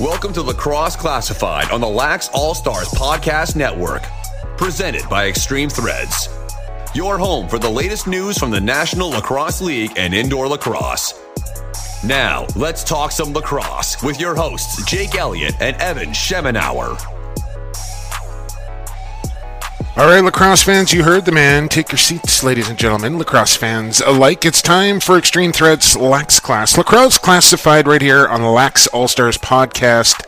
Welcome to Lacrosse Classified on the Lax All Stars Podcast Network, presented by Extreme Threads. Your home for the latest news from the National Lacrosse League and indoor lacrosse. Now, let's talk some lacrosse with your hosts, Jake Elliott and Evan Schemenauer. All right, lacrosse fans, you heard the man. Take your seats, ladies and gentlemen, lacrosse fans alike. It's time for Extreme Threads Lax Class. Lacrosse classified right here on the Lax All Stars Podcast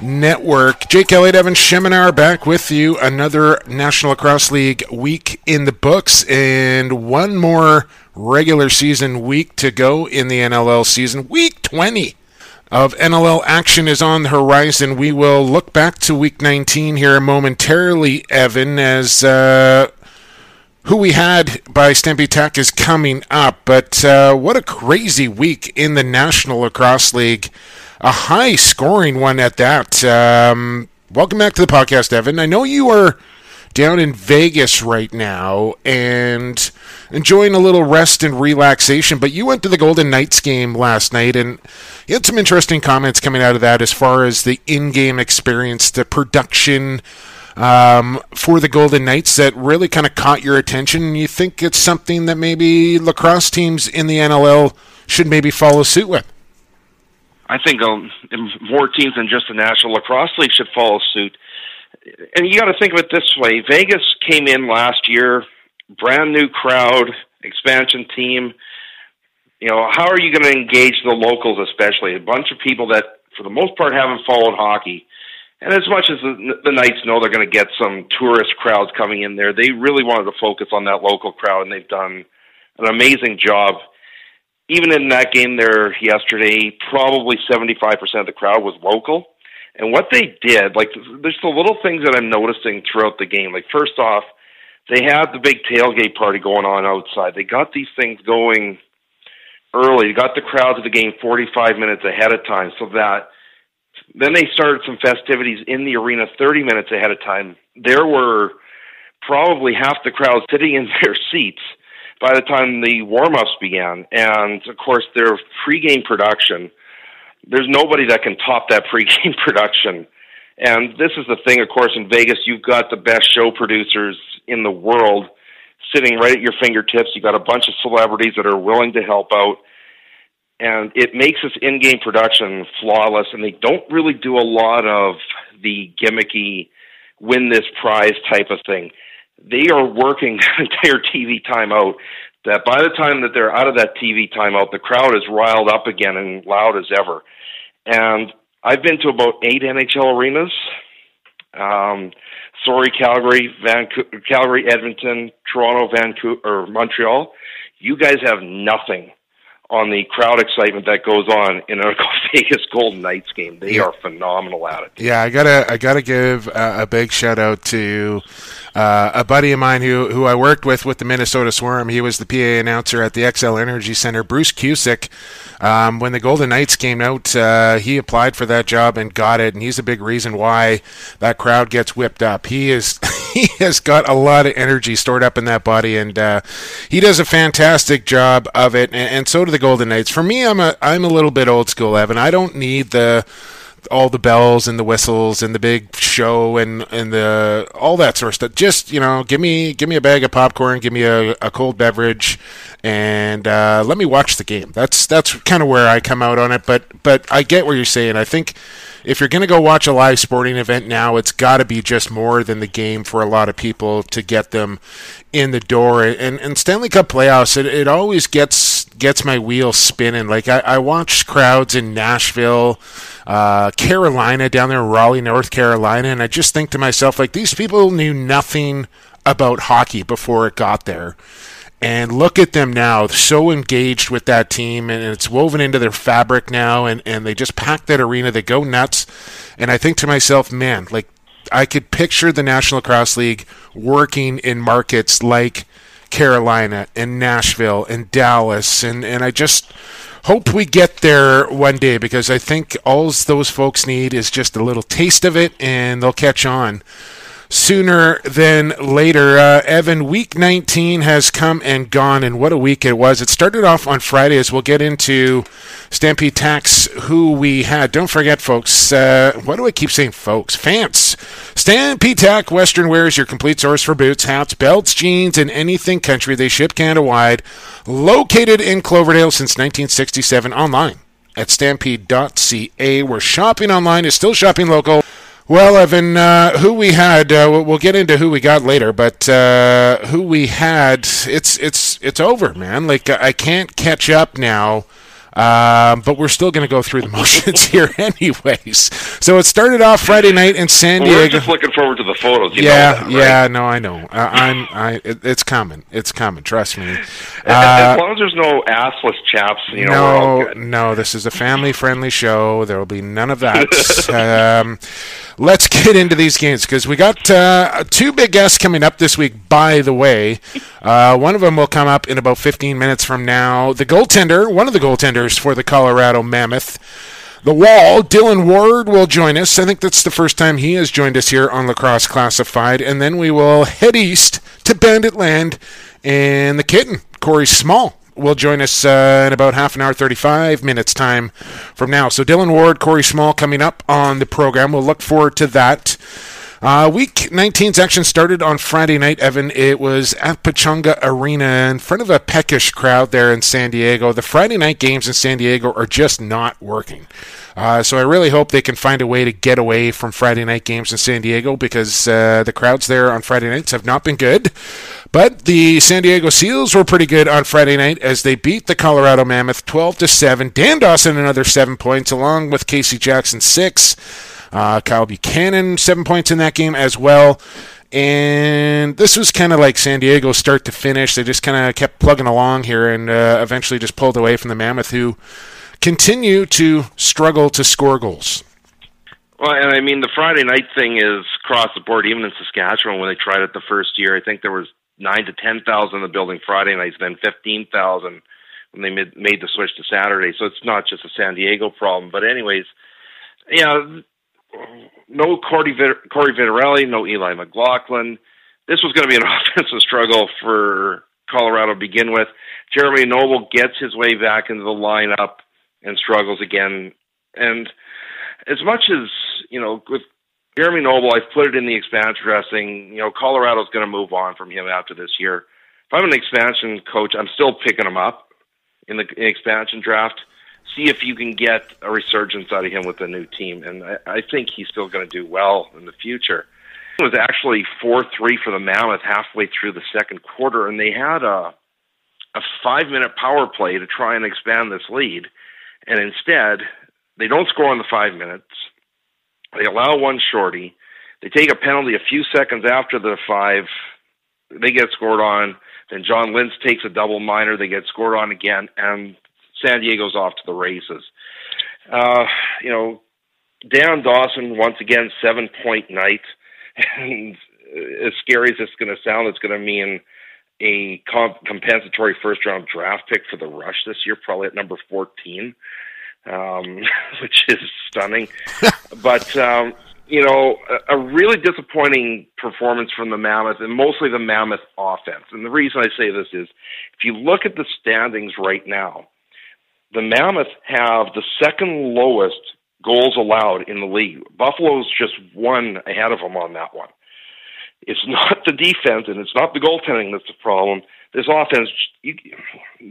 Network. Jake Elliott, Evan Schemenauer back with you. Another National Lacrosse League week in the books, and one more regular season week to go in the NLL season. Week 20 of NLL action is on the horizon. We will look back to week 19 here momentarily, Evan, as uh, who we had by Stampede Tack is coming up. But uh, what a crazy week in the National Lacrosse League. A high scoring one at that. Um, welcome back to the podcast, Evan. I know you are down in Vegas right now and enjoying a little rest and relaxation. But you went to the Golden Knights game last night, and you had some interesting comments coming out of that as far as the in-game experience, the production um, for the Golden Knights that really kind of caught your attention. You think it's something that maybe lacrosse teams in the NLL should maybe follow suit with? I think um, more teams than just the National Lacrosse League should follow suit and you got to think of it this way: Vegas came in last year, brand new crowd, expansion team. You know, how are you going to engage the locals, especially a bunch of people that, for the most part, haven't followed hockey? And as much as the, the Knights know they're going to get some tourist crowds coming in there, they really wanted to focus on that local crowd, and they've done an amazing job. Even in that game there yesterday, probably 75% of the crowd was local and what they did, like, there's the little things that I'm noticing throughout the game. Like, first off, they had the big tailgate party going on outside. They got these things going early. They got the crowd to the game 45 minutes ahead of time, so that then they started some festivities in the arena 30 minutes ahead of time. There were probably half the crowd sitting in their seats by the time the warm-ups began, and of course their pregame production there's nobody that can top that pregame production. And this is the thing, of course, in Vegas, you've got the best show producers in the world sitting right at your fingertips. You've got a bunch of celebrities that are willing to help out. And it makes this in game production flawless. And they don't really do a lot of the gimmicky win this prize type of thing. They are working the entire TV time out that by the time that they're out of that TV timeout, the crowd is riled up again and loud as ever. And I've been to about eight NHL arenas. Um, sorry, Calgary, Vancouver, Calgary, Edmonton, Toronto, Vancouver, or Montreal. You guys have nothing on the crowd excitement that goes on in a Vegas Golden Knights game. They yeah. are phenomenal at it. Yeah, I gotta I gotta give a big shout out to uh, a buddy of mine who who I worked with with the Minnesota Swarm. He was the PA announcer at the Xcel Energy Center. Bruce Cusick. Um, when the Golden Knights came out, uh, he applied for that job and got it, and he's a big reason why that crowd gets whipped up. He is he has got a lot of energy stored up in that body, and uh, he does a fantastic job of it. And, and so do the Golden Knights. For me, I'm a I'm a little bit old school, Evan. I don't need the all the bells and the whistles and the big show and and the all that sort of stuff. Just you know, give me give me a bag of popcorn, give me a, a cold beverage, and uh, let me watch the game. That's that's kind of where I come out on it. But but I get what you're saying. I think if you're going to go watch a live sporting event now, it's got to be just more than the game for a lot of people to get them in the door. And and Stanley Cup playoffs, it, it always gets gets my wheels spinning. Like I, I watched crowds in Nashville, uh, Carolina, down there in Raleigh, North Carolina, and I just think to myself, like these people knew nothing about hockey before it got there. And look at them now, so engaged with that team, and it's woven into their fabric now, and, and they just pack that arena. They go nuts. And I think to myself, man, like I could picture the National Cross League working in markets like Carolina and Nashville and Dallas, and, and I just hope we get there one day because I think all those folks need is just a little taste of it, and they'll catch on. Sooner than later. Uh, Evan, week 19 has come and gone, and what a week it was. It started off on Friday as we'll get into Stampede Tack's, who we had. Don't forget, folks, uh, what do I keep saying, folks? Fans. Stampede Tack Western Wear is your complete source for boots, hats, belts, jeans, and anything country. They ship Canada wide. Located in Cloverdale since 1967 online at stampede.ca, where shopping online is still shopping local. Well, Evan, uh, who we had, uh, we'll get into who we got later, but uh, who we had, it's it's it's over, man. Like I can't catch up now. Um, but we're still going to go through the motions here, anyways. So it started off Friday night in San Diego. Well, we're just looking forward to the photos. yeah, that, right? yeah, no, I know. Uh, I'm, I, it, it's coming. It's coming. Trust me. Uh, as long as there's no assless chaps, you know. No, no. This is a family-friendly show. There will be none of that. um, let's get into these games because we got uh, two big guests coming up this week. By the way, uh, one of them will come up in about 15 minutes from now. The goaltender, one of the goaltenders for the Colorado Mammoth. The Wall, Dillon Ward will join us. I think that's the first time he has joined us here on Lacrosse Classified. And then we will head east to Bandit Land and the Kitten, Corey Small, will join us uh, in about half an hour, 35 minutes time from now. So Dillon Ward, Corey Small coming up on the program. We'll look forward to that. Uh, week 19's action started on Friday night, Evan. It was at Pechanga Arena in front of a peckish crowd there in San Diego. The Friday night games in San Diego are just not working. Uh, so I really hope they can find a way to get away from Friday night games in San Diego because uh, the crowds there on Friday nights have not been good. But the San Diego Seals were pretty good on Friday night as they beat the Colorado Mammoth 12 to 7. Dan Dawson another 7 points along with Casey Jackson 6. Uh, Kyle Buchanan 7 points in that game as well. And this was kind of like San Diego start to finish. They just kind of kept plugging along here and uh, eventually just pulled away from the Mammoth who continue to struggle to score goals. Well, and I mean the Friday night thing is across the board. Even in Saskatchewan, when they tried it the first year, I think there was nine to ten thousand in the building Friday nights, then fifteen thousand when they made, made the switch to Saturday. So it's not just a San Diego problem. But anyways, yeah, no Corey Corey Vitarelli, no Eli McLaughlin. This was going to be an offensive struggle for Colorado to begin with. Jeremy Noble gets his way back into the lineup and struggles again. And as much as you know, with Jeremy Noble, I've put it in the expansion dressing. You know, Colorado's going to move on from him after this year. If I'm an expansion coach, I'm still picking him up in the expansion draft. See if you can get a resurgence out of him with a new team, and I, I think he's still going to do well in the future. It was actually four three for the Mammoth halfway through the second quarter, and they had a a five minute power play to try and expand this lead, and instead they don't score in the five minutes. They allow one shorty. They take a penalty a few seconds after the five. They get scored on. Then John Lintz takes a double minor. They get scored on again, and San Diego's off to the races. Uh, you know, Dan Dawson once again seven point night, and as scary as it's going to sound, it's going to mean a comp- compensatory first round draft pick for the Rush this year, probably at number fourteen um, which is stunning. but um, you know, a, a really disappointing performance from the Mammoth, and mostly the Mammoth offense. And the reason I say this is, if you look at the standings right now, the Mammoth have the second lowest goals allowed in the league. Buffalo's just one ahead of them on that one. It's not the defense and it's not the goaltending that's the problem this offense, you,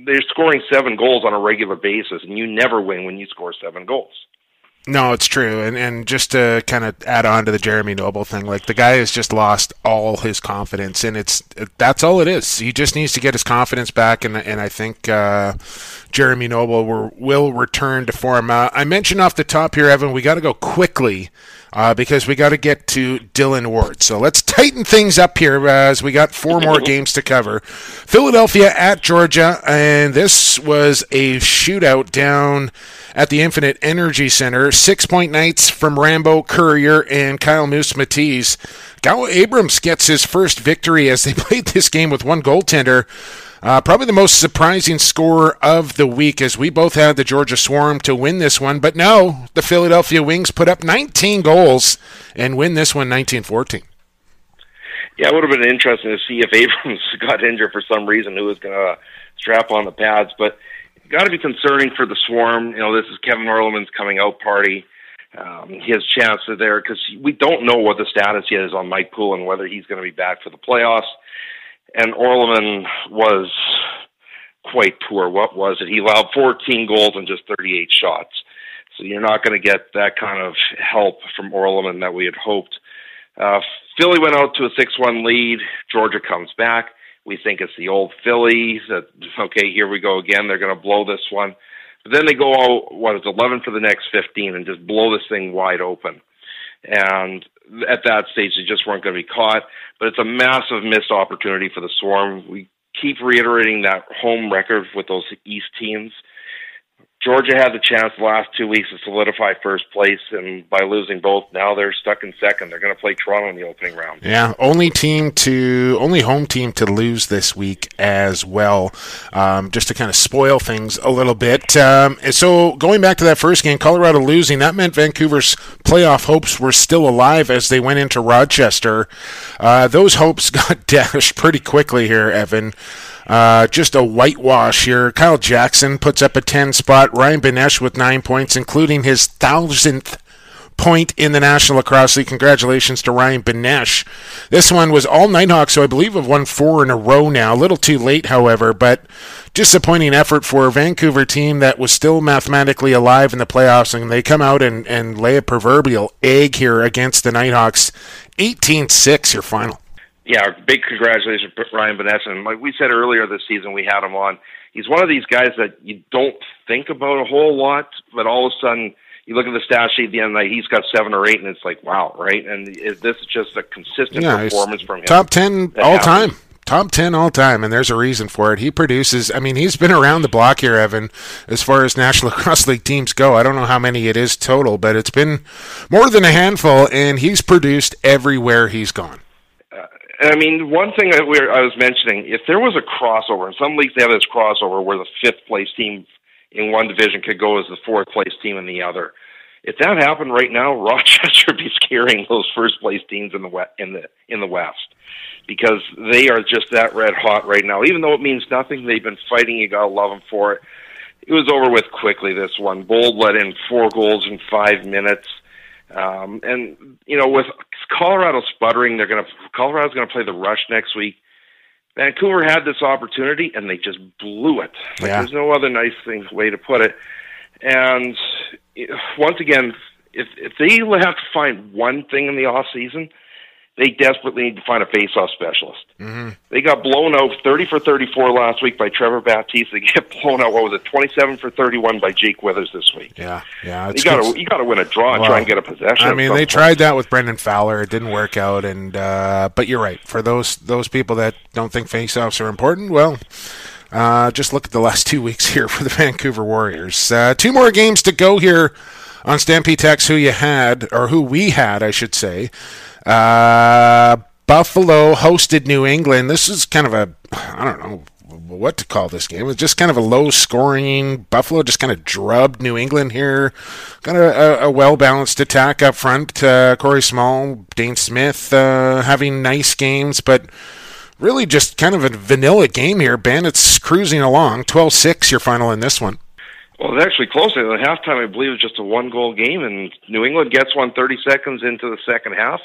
they're scoring seven goals on a regular basis, and you never win when you score seven goals. No, it's true, and and just to kind of add on to the Jeremy Noble thing, like the guy has just lost all his confidence, and it's that's all it is. He just needs to get his confidence back, and and I think uh, Jeremy Noble will, will return to form. Uh, I mentioned off the top here, Evan, we got to go quickly uh, because we got to get to Dillon Ward. So let's tighten things up here uh, as we got four more games to cover. Philadelphia at Georgia, and this was a shootout down at the Infinite Energy Center. Six point nights from Rambo Courier and Kiel Moose Matisz. Gal Abrams gets his first victory as they played this game with one goaltender. Uh, probably the most surprising score of the week as we both had the Georgia Swarm to win this one. But no, the Philadelphia Wings put up 19 goals and win this one 19 14. Yeah, it would have been interesting to see if Abrams got injured for some reason, who was going to strap on the pads. But got to be concerning for the Swarm. You know, this is Kevin Orleman's coming out party. Um, his chances there because we don't know what the status yet is on Mike Poulin and whether he's going to be back for the playoffs. And Orleman was quite poor. What was it? He allowed 14 goals and just 38 shots. So you're not going to get that kind of help from Orleman that we had hoped. Uh, Philly went out to a 6-1 lead. Georgia comes back. We think it's the old Phillies. That okay, here we go again. They're going to blow this one. But then they go out what is 11 for the next 15 and just blow this thing wide open. And at that stage, they just weren't going to be caught. But it's a massive missed opportunity for the Swarm. We keep reiterating that home record with those East teams. Georgia had the chance the last two weeks to solidify first place, and by losing both, now they're stuck in second. They're going to play Toronto in the opening round. Yeah, only team to only home team to lose this week as well, um, just to kind of spoil things a little bit. Um, so going back to that first game, Colorado losing, that meant Vancouver's playoff hopes were still alive as they went into Rochester. Uh, those hopes got dashed pretty quickly here, Evan. Uh, just a whitewash here. Kyle Jackson puts up a 10 spot. Ryan Benesch with nine points, including his thousandth point in the National Lacrosse League. Congratulations to Ryan Benesch. This one was all Nighthawks, so I believe have won four in a row now. A little too late, however, but disappointing effort for a Vancouver team that was still mathematically alive in the playoffs, and they come out and, and lay a proverbial egg here against the Nighthawks. 18 6, your final yeah, big congratulations, Ryan Benesch. Like we said earlier this season, we had him on. He's one of these guys that you don't think about a whole lot, but all of a sudden you look at the stat sheet at the end of the night, he's got seven or eight, and it's like, wow, right? And this is just a consistent yeah, performance from him. Top 10 all time. Top 10 all time, and there's a reason for it. He produces, I mean, he's been around the block here, Evan, as far as National Lacrosse League teams go. I don't know how many it is total, but it's been more than a handful, and he's produced everywhere he's gone. I mean, one thing that we I was mentioning, if there was a crossover, in some leagues they have this crossover where the fifth place team in one division could go as the fourth place team in the other. If that happened right now, Rochester would be scaring those first place teams in the west, in the in the West because they are just that red hot right now. Even though it means nothing, they've been fighting. You gotta love them for it. It was over with quickly. This one, Bold let in four goals in five minutes. Um, and you know, with Colorado sputtering, they're going to Colorado's going to play the Rush next week. Vancouver had this opportunity and they just blew it. Like, yeah. There's no other nice thing way to put it. And eh, once again, if if they have to find one thing in the off season, they desperately need to find a face-off specialist. Mm-hmm. They got blown out 30 for 34 last week by Trevor Baptiste. They get blown out. What was it? 27 for 31 by Jake Withers this week. Yeah, yeah. You got to you got to win a draw well, and try and get a possession. I mean, they point. tried that with Brendan Fowler. It didn't work out. And uh, but you're right. For those those people that don't think face-offs are important, well. Uh, just look at the last two weeks here for the Vancouver Warriors. Uh, two more games to go here on Stampede Tack's. Who you had, or who we had, I should say. Uh, Buffalo hosted New England. This is kind of a, I don't know what to call this game. It was just kind of a low scoring. Buffalo just kind of drubbed New England here. Got a, a, well balanced attack up front. Uh, Corey Small, Dane Smith uh, having nice games, but really just kind of a vanilla game here. Bandits cruising along. 12 6 your final in this one. Well, it's actually closer. The halftime, I believe, it was just a one goal game, and New England gets one 30 seconds into the second half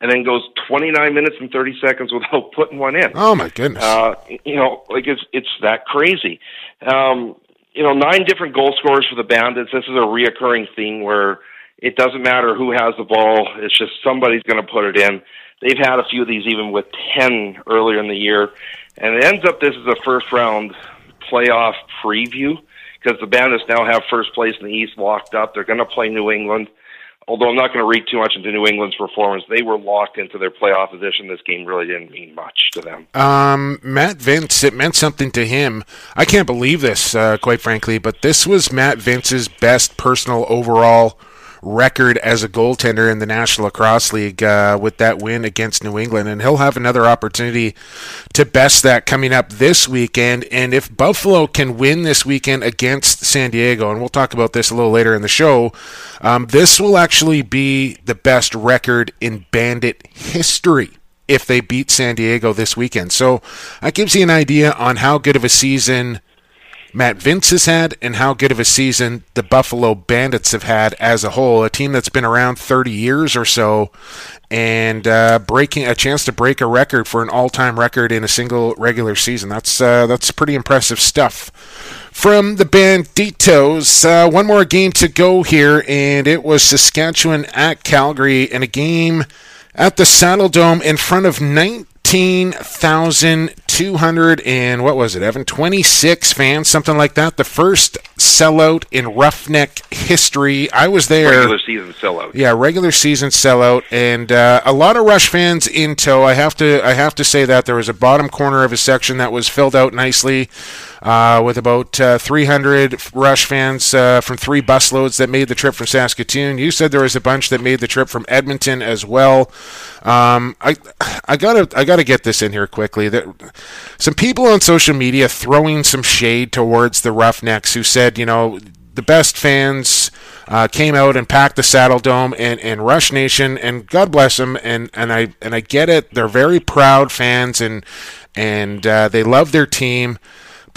and then goes 29 minutes and 30 seconds without putting one in. Oh my goodness! Uh, you know, like it's it's that crazy. Um, you know, nine different goal scorers for the Bandits. This is a reoccurring thing where it doesn't matter who has the ball; it's just somebody's going to put it in. They've had a few of these even with 10 earlier in the year, and it ends up this is a first round playoff preview because the Bandits now have first place in the East locked up. They're going to play New England although I'm not going to read too much into New England's performance, they were locked into their playoff position. This game really didn't mean much to them. Um, Matt Vinc, it meant something to him. I can't believe this, uh, quite frankly, but this was Matt Vinc's best personal overall record as a goaltender in the National Lacrosse League uh, with that win against New England, and he'll have another opportunity to best that coming up this weekend. And if Buffalo can win this weekend against San Diego, and we'll talk about this a little later in the show, um, this will actually be the best record in Bandit history if they beat San Diego this weekend. So that gives you an idea on how good of a season Matt Vinc has had and how good of a season the Buffalo Bandits have had as a whole. A team that's been around 30 years or so and uh, breaking a chance to break a record for an all-time record in a single regular season. That's uh, that's pretty impressive stuff. From the Banditos, uh, one more game to go here, and it was Saskatchewan at Calgary in a game at the Saddledome in front of 19,000 200 and what was it, Evan? 26 fans, something like that. The first sellout in Roughneck history. I was there. Regular season sellout. Yeah, regular season sellout, and uh, a lot of Rush fans in tow. I have to, I have to say that there was a bottom corner of a section that was filled out nicely. Uh, with about uh, 300 Rush fans uh, from three busloads that made the trip from Saskatoon. You said there was a bunch that made the trip from Edmonton as well. Um, I, I gotta, I gotta get this in here quickly. That some people on social media throwing some shade towards the Roughnecks who said, you know, the best fans uh, came out and packed the Saddledome and, and Rush Nation, and God bless them, and, and I and I get it. They're very proud fans, and and uh, they love their team.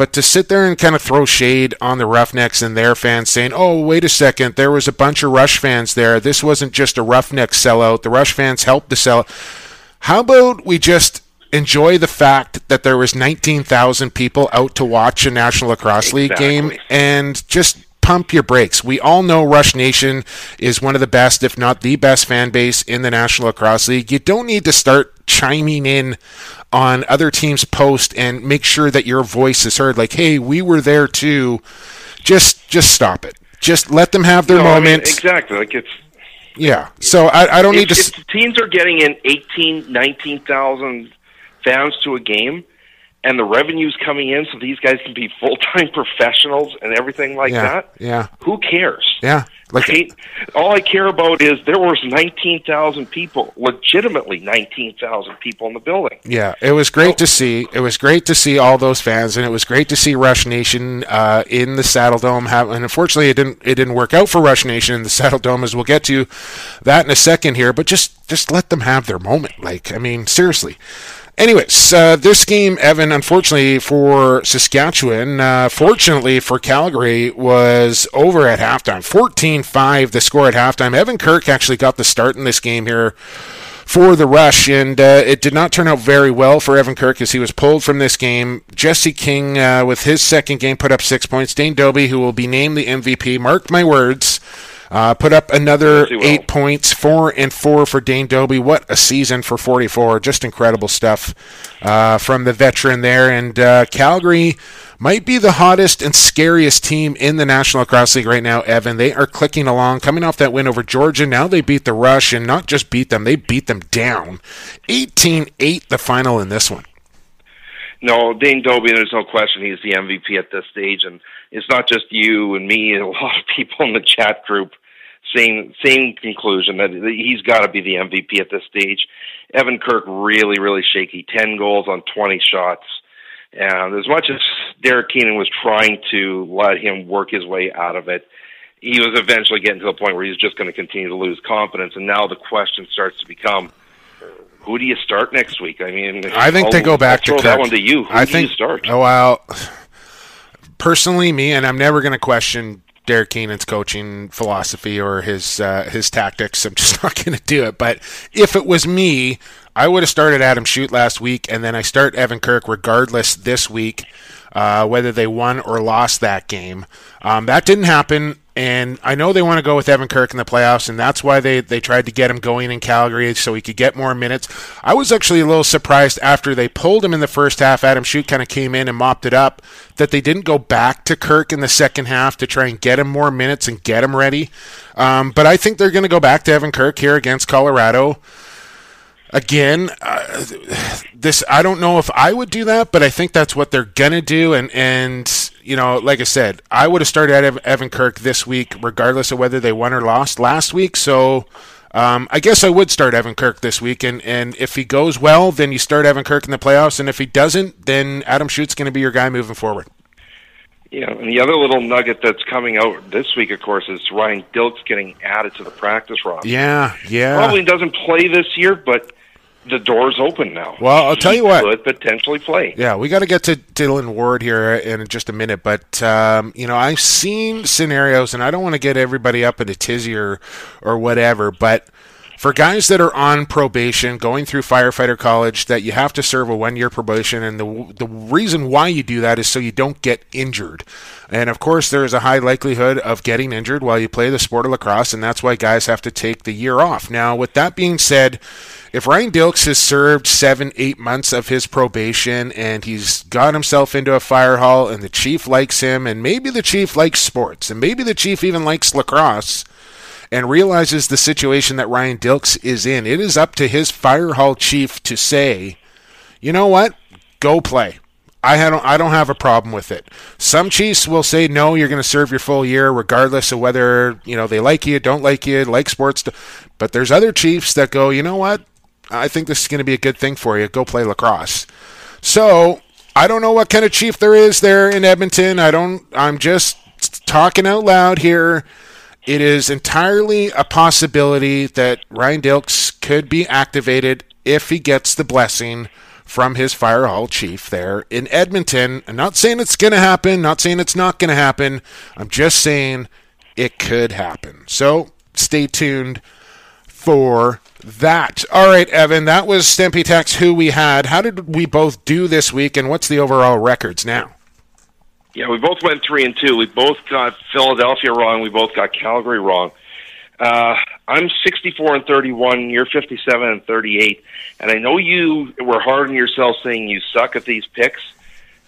But to sit there and kind of throw shade on the Roughnecks and their fans, saying, "Oh, wait a second, there was a bunch of Rush fans there. This wasn't just a Roughneck sellout. The Rush fans helped to sell. How about we just enjoy the fact that there was 19,000 people out to watch a National Lacrosse League exactly. game and just pump your brakes. We all know Rush Nation is one of the best, if not the best fan base in the National Lacrosse League. You don't need to start chiming in on other teams' post and make sure that your voice is heard. Like, hey, we were there too. Just, just stop it. Just let them have their no, moment. I mean, exactly. Like it's yeah. So I, I don't need to. If teams are getting in 18, 19,000 fans to a game, and the revenue's coming in, so these guys can be full time professionals and everything like yeah, that. Yeah. Who cares? Yeah. Like all I care about is there was nineteen thousand people, legitimately nineteen thousand people in the building. Yeah, it was great so, to see. It was great to see all those fans, and it was great to see Rush Nation uh, in the Saddledome. Have, and unfortunately, it didn't it didn't work out for Rush Nation in the Saddle Dome, as we'll get to that in a second here. But just just let them have their moment. Like I mean, seriously. Anyways, uh, this game, Evan, unfortunately for Saskatchewan, uh, fortunately for Calgary, was over at halftime. 14 5 the score at halftime. Evan Kirk actually got the start in this game here for the rush, and uh, it did not turn out very well for Evan Kirk as he was pulled from this game. Jesse King, uh, with his second game, put up six points. Dane Dobbie, who will be named the MVP, marked my words. Uh, put up another eight points, four and four for Dane Dobbie. What a season for 44! Just incredible stuff uh, from the veteran there. And uh, Calgary might be the hottest and scariest team in the National Lacrosse League right now. Evan, they are clicking along, coming off that win over Georgia. Now they beat the Rush, and not just beat them, they beat them down. 18-8 the final in this one. No, Dane Dobbie, there's no question he's the MVP at this stage, and it's not just you and me and a lot of people in the chat group same same conclusion that he's got to be the MVP at this stage. Evan Kirk really really shaky, ten goals on twenty shots, and as much as Derek Keenan was trying to let him work his way out of it, he was eventually getting to the point where he's just going to continue to lose confidence. And now the question starts to become. Who do you start next week? I mean, I think I'll, they go back I'll to that one to you. Who I do think you start. Oh well, personally, me, and I'm never going to question Derek Keenan's coaching philosophy or his uh, his tactics. I'm just not going to do it. But if it was me, I would have started Adam Shute last week, and then I start Evan Kirk regardless this week, uh, whether they won or lost that game. Um, that didn't happen. And I know they want to go with Evan Kirk in the playoffs, and that's why they, they tried to get him going in Calgary so he could get more minutes. I was actually a little surprised after they pulled him in the first half. Adam Shute kind of came in and mopped it up that they didn't go back to Kirk in the second half to try and get him more minutes and get him ready. Um, but I think they're going to go back to Evan Kirk here against Colorado again, uh, this I don't know if I would do that, but I think that's what they're gonna do. And and you know, like I said, I would have started Evan Kirk this week, regardless of whether they won or lost last week. So. Um, I guess I would start Evan Kirk this week, and, and if he goes well, then you start Evan Kirk in the playoffs, and if he doesn't, then Adam Shute's going to be your guy moving forward. Yeah, and the other little nugget that's coming out this week, of course, is Ryan Dilks getting added to the practice roster. Yeah, yeah. Probably doesn't play this year, but the door's open now. Well, I'll tell you what. could potentially play. Yeah, we got to get to Dillon Ward here in just a minute, but um, you know I've seen scenarios, and I don't want to get everybody up in a tizzy or or whatever, but for guys that are on probation, going through firefighter college, that you have to serve a one year probation, and the the reason why you do that is so you don't get injured, and of course there is a high likelihood of getting injured while you play the sport of lacrosse, and that's why guys have to take the year off. Now, with that being said if Ryan Dilks has served seven, eight months of his probation and he's got himself into a fire hall and the chief likes him and maybe the chief likes sports and maybe the chief even likes lacrosse and realizes the situation that Ryan Dilks is in, it is up to his fire hall chief to say, you know what, go play. I don't I don't have a problem with it. Some chiefs will say no, you're going to serve your full year regardless of whether, you know, they like you, don't like you, like sports. But there's other chiefs that go, you know what? I think this is going to be a good thing for you. Go play lacrosse. So I don't know what kind of chief there is there in Edmonton. I don't. I'm just talking out loud here. It is entirely a possibility that Ryan Dilks could be activated if he gets the blessing from his fire hall chief there in Edmonton. I'm not saying it's going to happen, not saying it's not going to happen. I'm just saying it could happen. So stay tuned for that. All right, Evan, that was Stempy Tex who we had. How did we both do this week, and what's the overall records now? Yeah, we both went three and two. We both got Philadelphia wrong. We both got Calgary wrong. Uh, I'm 64 and 31. You're 57 and 38. And I know you were hard on yourself saying you suck at these picks.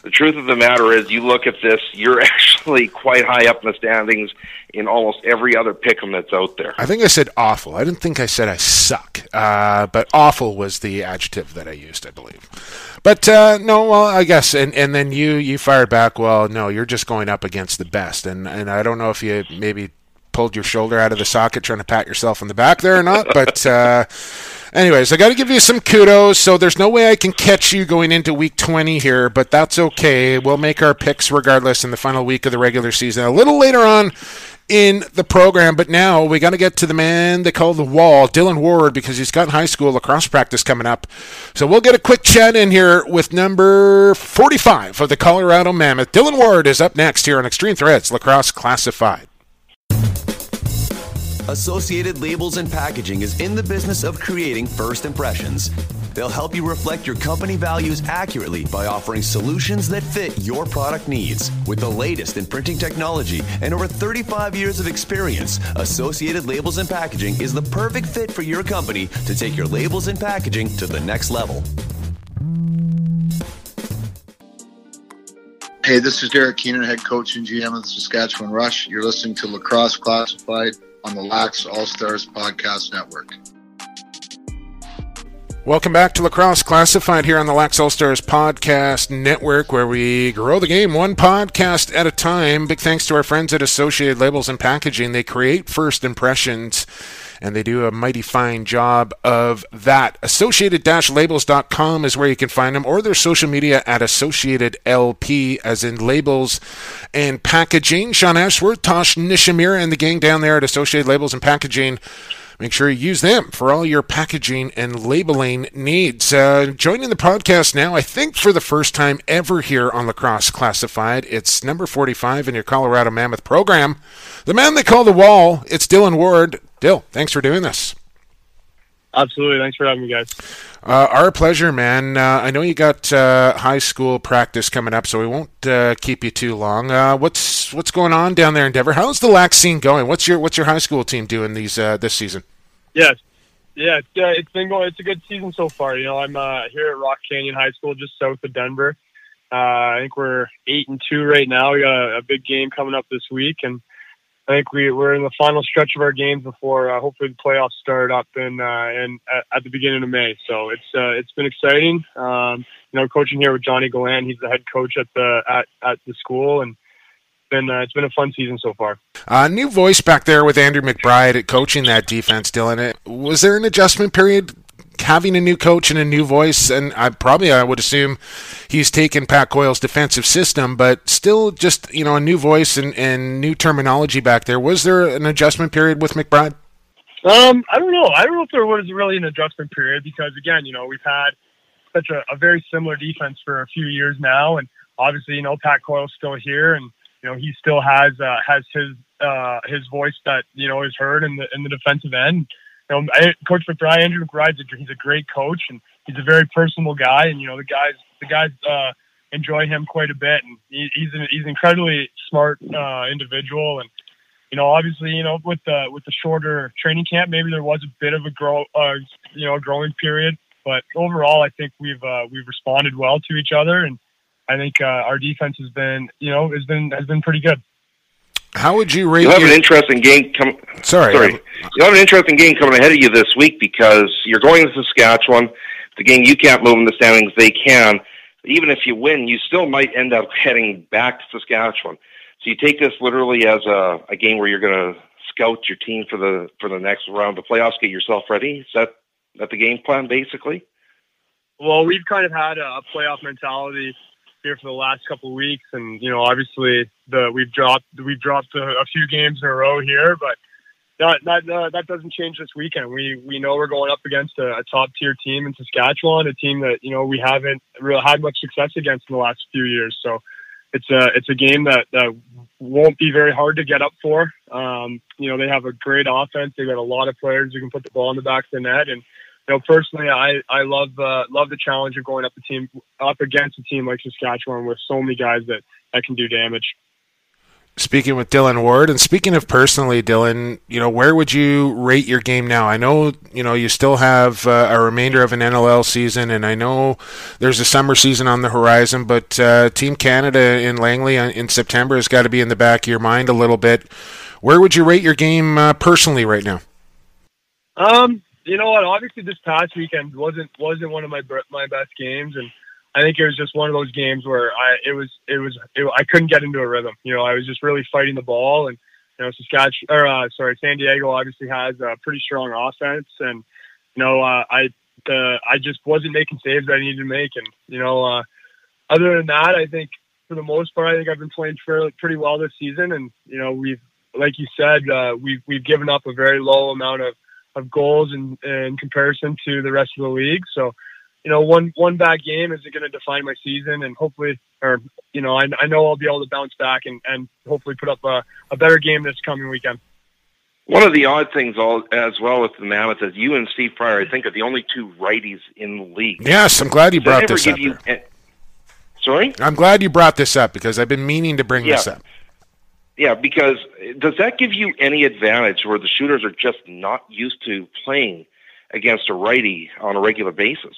The truth of the matter is, you look at this, you're actually quite high up in the standings in almost every other pick'em that's out there. I think I said awful. I didn't think I said I suck, uh, but awful was the adjective that I used, I believe. But uh, no, well, I guess, and, and then you you fired back. Well, no, you're just going up against the best, and and I don't know if you maybe pulled your shoulder out of the socket trying to pat yourself on the back there or not, but. Uh, Anyways, I got to give you some kudos. So there's no way I can catch you going into week 20 here, but that's okay. We'll make our picks regardless in the final week of the regular season. A little later on in the program, but now we got to get to the man they call the wall, Dillon Ward, because he's got high school lacrosse practice coming up. So we'll get a quick chat in here with number 45 of the Colorado Mammoth. Dillon Ward is up next here on Extreme Threads Lacrosse Classified. Associated Labels and Packaging is in the business of creating first impressions. They'll help you reflect your company values accurately by offering solutions that fit your product needs. With the latest in printing technology and over 35 years of experience, Associated Labels and Packaging is the perfect fit for your company to take your labels and packaging to the next level. Hey, this is Derek Keenan, head coach and GM of the Saskatchewan Rush. You're listening to Lacrosse Classified on the Lax All Stars Podcast Network. Welcome back to Lacrosse Classified here on the Lax All Stars Podcast Network, where we grow the game one podcast at a time. Big thanks to our friends at Associated Labels and Packaging. They create first impressions and they do a mighty fine job of that. Associated-labels.com is where you can find them, or their social media at Associated LP, as in labels and packaging. Sean Ashworth, Tosh Nishimura, and the gang down there at Associated Labels and Packaging. Make sure you use them for all your packaging and labeling needs. Uh, joining the podcast now, I think for the first time ever here on Lacrosse Classified, it's number 45 in your Colorado Mammoth program. The man they call the wall, it's Dillon Ward. Dill, thanks for doing this. Absolutely. Thanks for having me, guys. Uh, our pleasure, man. Uh, I know you got uh, high school practice coming up, so we won't uh, keep you too long. Uh, what's what's going on down there in Denver? How's the lax scene going? What's your what's your high school team doing these uh, this season? Yeah, yeah, it's, it's been going. It's a good season so far. You know, I'm here at Rock Canyon High School, just south of Denver. I think we're eight and two right now. We got a, a big game coming up this week, and I think we we're in the final stretch of our games before uh, hopefully the playoffs start up in uh, in at, at, the beginning of May. So it's uh, it's been exciting. Um, you know, coaching here with Johnny Galan, he's the head coach at the at, at the school, and been uh, it's been a fun season so far. Uh, new voice back there with Andrew McBride at coaching that defense. Dillon, it was there an adjustment period having a new coach and a new voice, and I probably I would assume he's taken Pat Coyle's defensive system, but still just you know a new voice and, and new terminology back there. Was there an adjustment period with McBride? Um, I don't know. I don't know if there was really an adjustment period because again, you know, we've had such a, a very similar defense for a few years now, and obviously, you know, Pat Coyle's still here, and you know, he still has uh, has his uh, his voice that you know is heard in the in the defensive end. You know, I, Coach McBride, Andrew McBride's a, he's a great coach, and he's a very personable guy, and you know, the guys the guys uh, enjoy him quite a bit, and he, he's an, he's an incredibly smart uh, individual, and you know, obviously, you know, with the with the shorter training camp, maybe there was a bit of a grow, uh, you know, a growing period. But overall, I think we've uh, we've responded well to each other, and I think uh, our defense has been, you know, has been has been pretty good. How would you rate? You have your... an interesting game coming. Sorry, sorry. You have an interesting game coming ahead of you this week because you're going to Saskatchewan. The game you can't move in the standings, they can. Even if you win, you still might end up heading back to Saskatchewan. So you take this literally as a, a game where you're going to scout your team for the for the next round of playoffs, get yourself ready. Is that that the game plan basically? Well, we've kind of had a, a playoff mentality here for the last couple of weeks, and you know, obviously the we've dropped we've dropped a, a few games in a row here, but that that uh, that doesn't change this weekend. We we know we're going up against a, a top tier team in Saskatchewan, a team that you know we haven't really had much success against in the last few years. So it's a it's a game that, that won't be very hard to get up for. Um, you know, they have a great offense. They've got a lot of players who can put the ball in the back of the net. And know, personally, I I love uh, love the challenge of going up a team up against a team like Saskatchewan with so many guys that that can do damage speaking with Dillon Ward. And speaking of personally, Dillon, you know, where would you rate your game now? I know, you know, you still have uh, a remainder of an NLL season, and I know there's a summer season on the horizon, but uh, Team Canada in Langley in September has got to be in the back of your mind a little bit. Where would you rate your game uh, personally right now? Um, you know what? Obviously, this past weekend wasn't wasn't one of my my best games, and I think it was just one of those games where I it was it was it, I couldn't get into a rhythm. You know, I was just really fighting the ball, and you know, Saskatchewan or uh, sorry, San Diego obviously has a pretty strong offense, and you know, uh, I uh, I just wasn't making saves I needed to make, and you know, uh, other than that, I think for the most part, I think I've been playing fairly pretty well this season, and you know, we've like you said, uh, we've we've given up a very low amount of of goals in, in comparison to the rest of the league, so you know, one one bad game isn't going to define my season, and hopefully, or you know, I, I know I'll be able to bounce back and, and hopefully put up a, a better game this coming weekend. One of the odd things, all as well with the Mammoth, is you and Steve Pryor, I think, are the only two righties in the league. Yes, I'm glad you brought this up. You, sorry, I'm glad you brought this up because I've been meaning to bring yeah. this up. Yeah, because does that give you any advantage where the shooters are just not used to playing against a righty on a regular basis?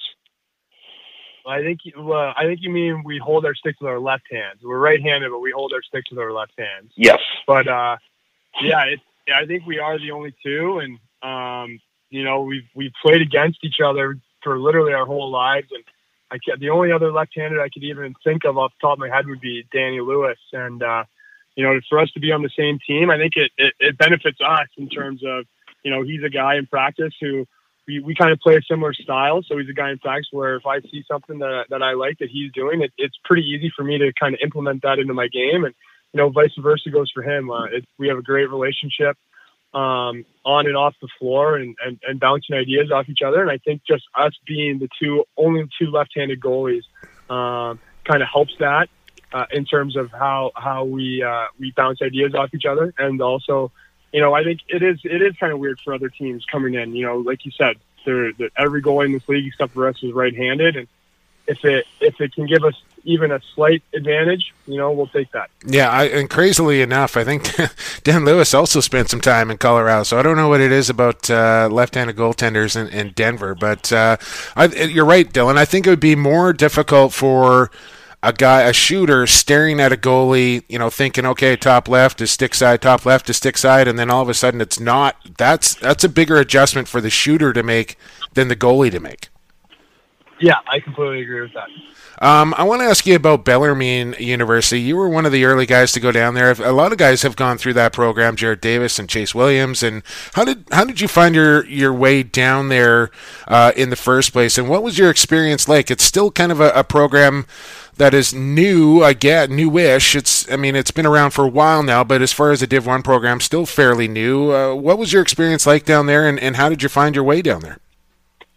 I think uh, I think you mean we hold our sticks with our left hands. We're right-handed, but we hold our sticks with our left hands. Yes. But uh, yeah, it, I think we are the only two, and um, you know we've we've played against each other for literally our whole lives, and I the only other left-handed I could even think of off the top of my head would be Danny Lewis, and uh, you know for us to be on the same team, I think it, it, it benefits us in terms of you know he's a guy in practice who we, we kind of play a similar style. So he's a guy in fact where if I see something that, that I like that he's doing, it, it's pretty easy for me to kind of implement that into my game. And, you know, vice versa goes for him. Uh, it, we have a great relationship um, on and off the floor and, and, and bouncing ideas off each other. And I think just us being the two, only two left-handed goalies um, kind of helps that uh, in terms of how, how we, uh, we bounce ideas off each other. And also, you know, I think it is it is kind of weird for other teams coming in. You know, like you said, they're, they're, every goalie in this league except for us is right-handed, and if it if it can give us even a slight advantage, you know, we'll take that. Yeah, I, and crazily enough, I think Dan Lewis also spent some time in Colorado, so I don't know what it is about uh, left-handed goaltenders in, in Denver, but uh, I, you're right, Dillon. I think it would be more difficult for a guy, a shooter, staring at a goalie, you know, thinking, okay, top left is stick side, top left is stick side, and then all of a sudden it's not. That's that's a bigger adjustment for the shooter to make than the goalie to make. Yeah, I completely agree with that. Um, I want to ask you about Bellarmine University. You were one of the early guys to go down there. A lot of guys have gone through that program, Jared Davis and Chase Williams. And how did how did you find your your way down there uh, in the first place? And what was your experience like? It's still kind of a, a program that is new, I get newish. It's I mean it's been around for a while now, but as far as the Div One program, still fairly new. Uh, what was your experience like down there, and, and how did you find your way down there?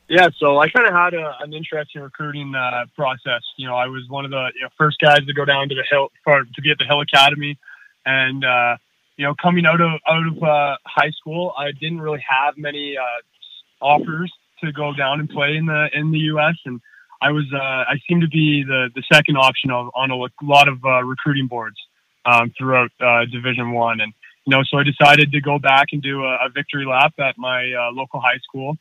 Yeah, so I kind of had a, an interesting recruiting uh, process. You know, I was one of the you know, first guys to go down to the hill for, to be at the Hill Academy, and uh, you know, coming out of out of uh, high school, I didn't really have many uh, offers to go down and play in the in the U.S. and I was uh, I seemed to be the the second option of, on a lot of uh, recruiting boards um, throughout uh, Division One, and you know, so I decided to go back and do a, a victory lap at my uh, local high school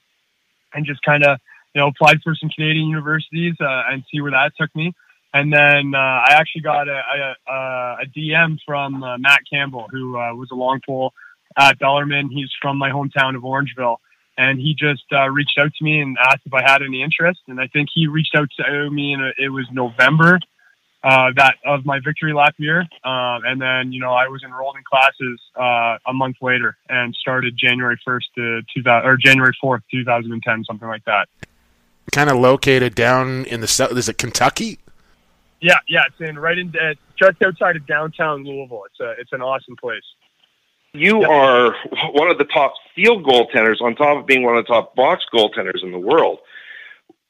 and just kind of you know applied for some Canadian universities uh, and see where that took me. And then uh, I actually got a, a, a DM from Matt Campbell, who was a long pole at Bellarmine. He's from my hometown of Orangeville, and he just uh, reached out to me and asked if I had any interest. And I think he reached out to me and it was November uh, that of my victory lap year. Uh, and then, you know, I was enrolled in classes uh, a month later and started January 1st to 2000, or January 4th, 2010, something like that. Kind of located down in the south. Is it Kentucky? Yeah, yeah, it's in right in uh, just outside of downtown Louisville. It's a it's an awesome place. You are one of the top field goaltenders, on top of being one of the top box goaltenders in the world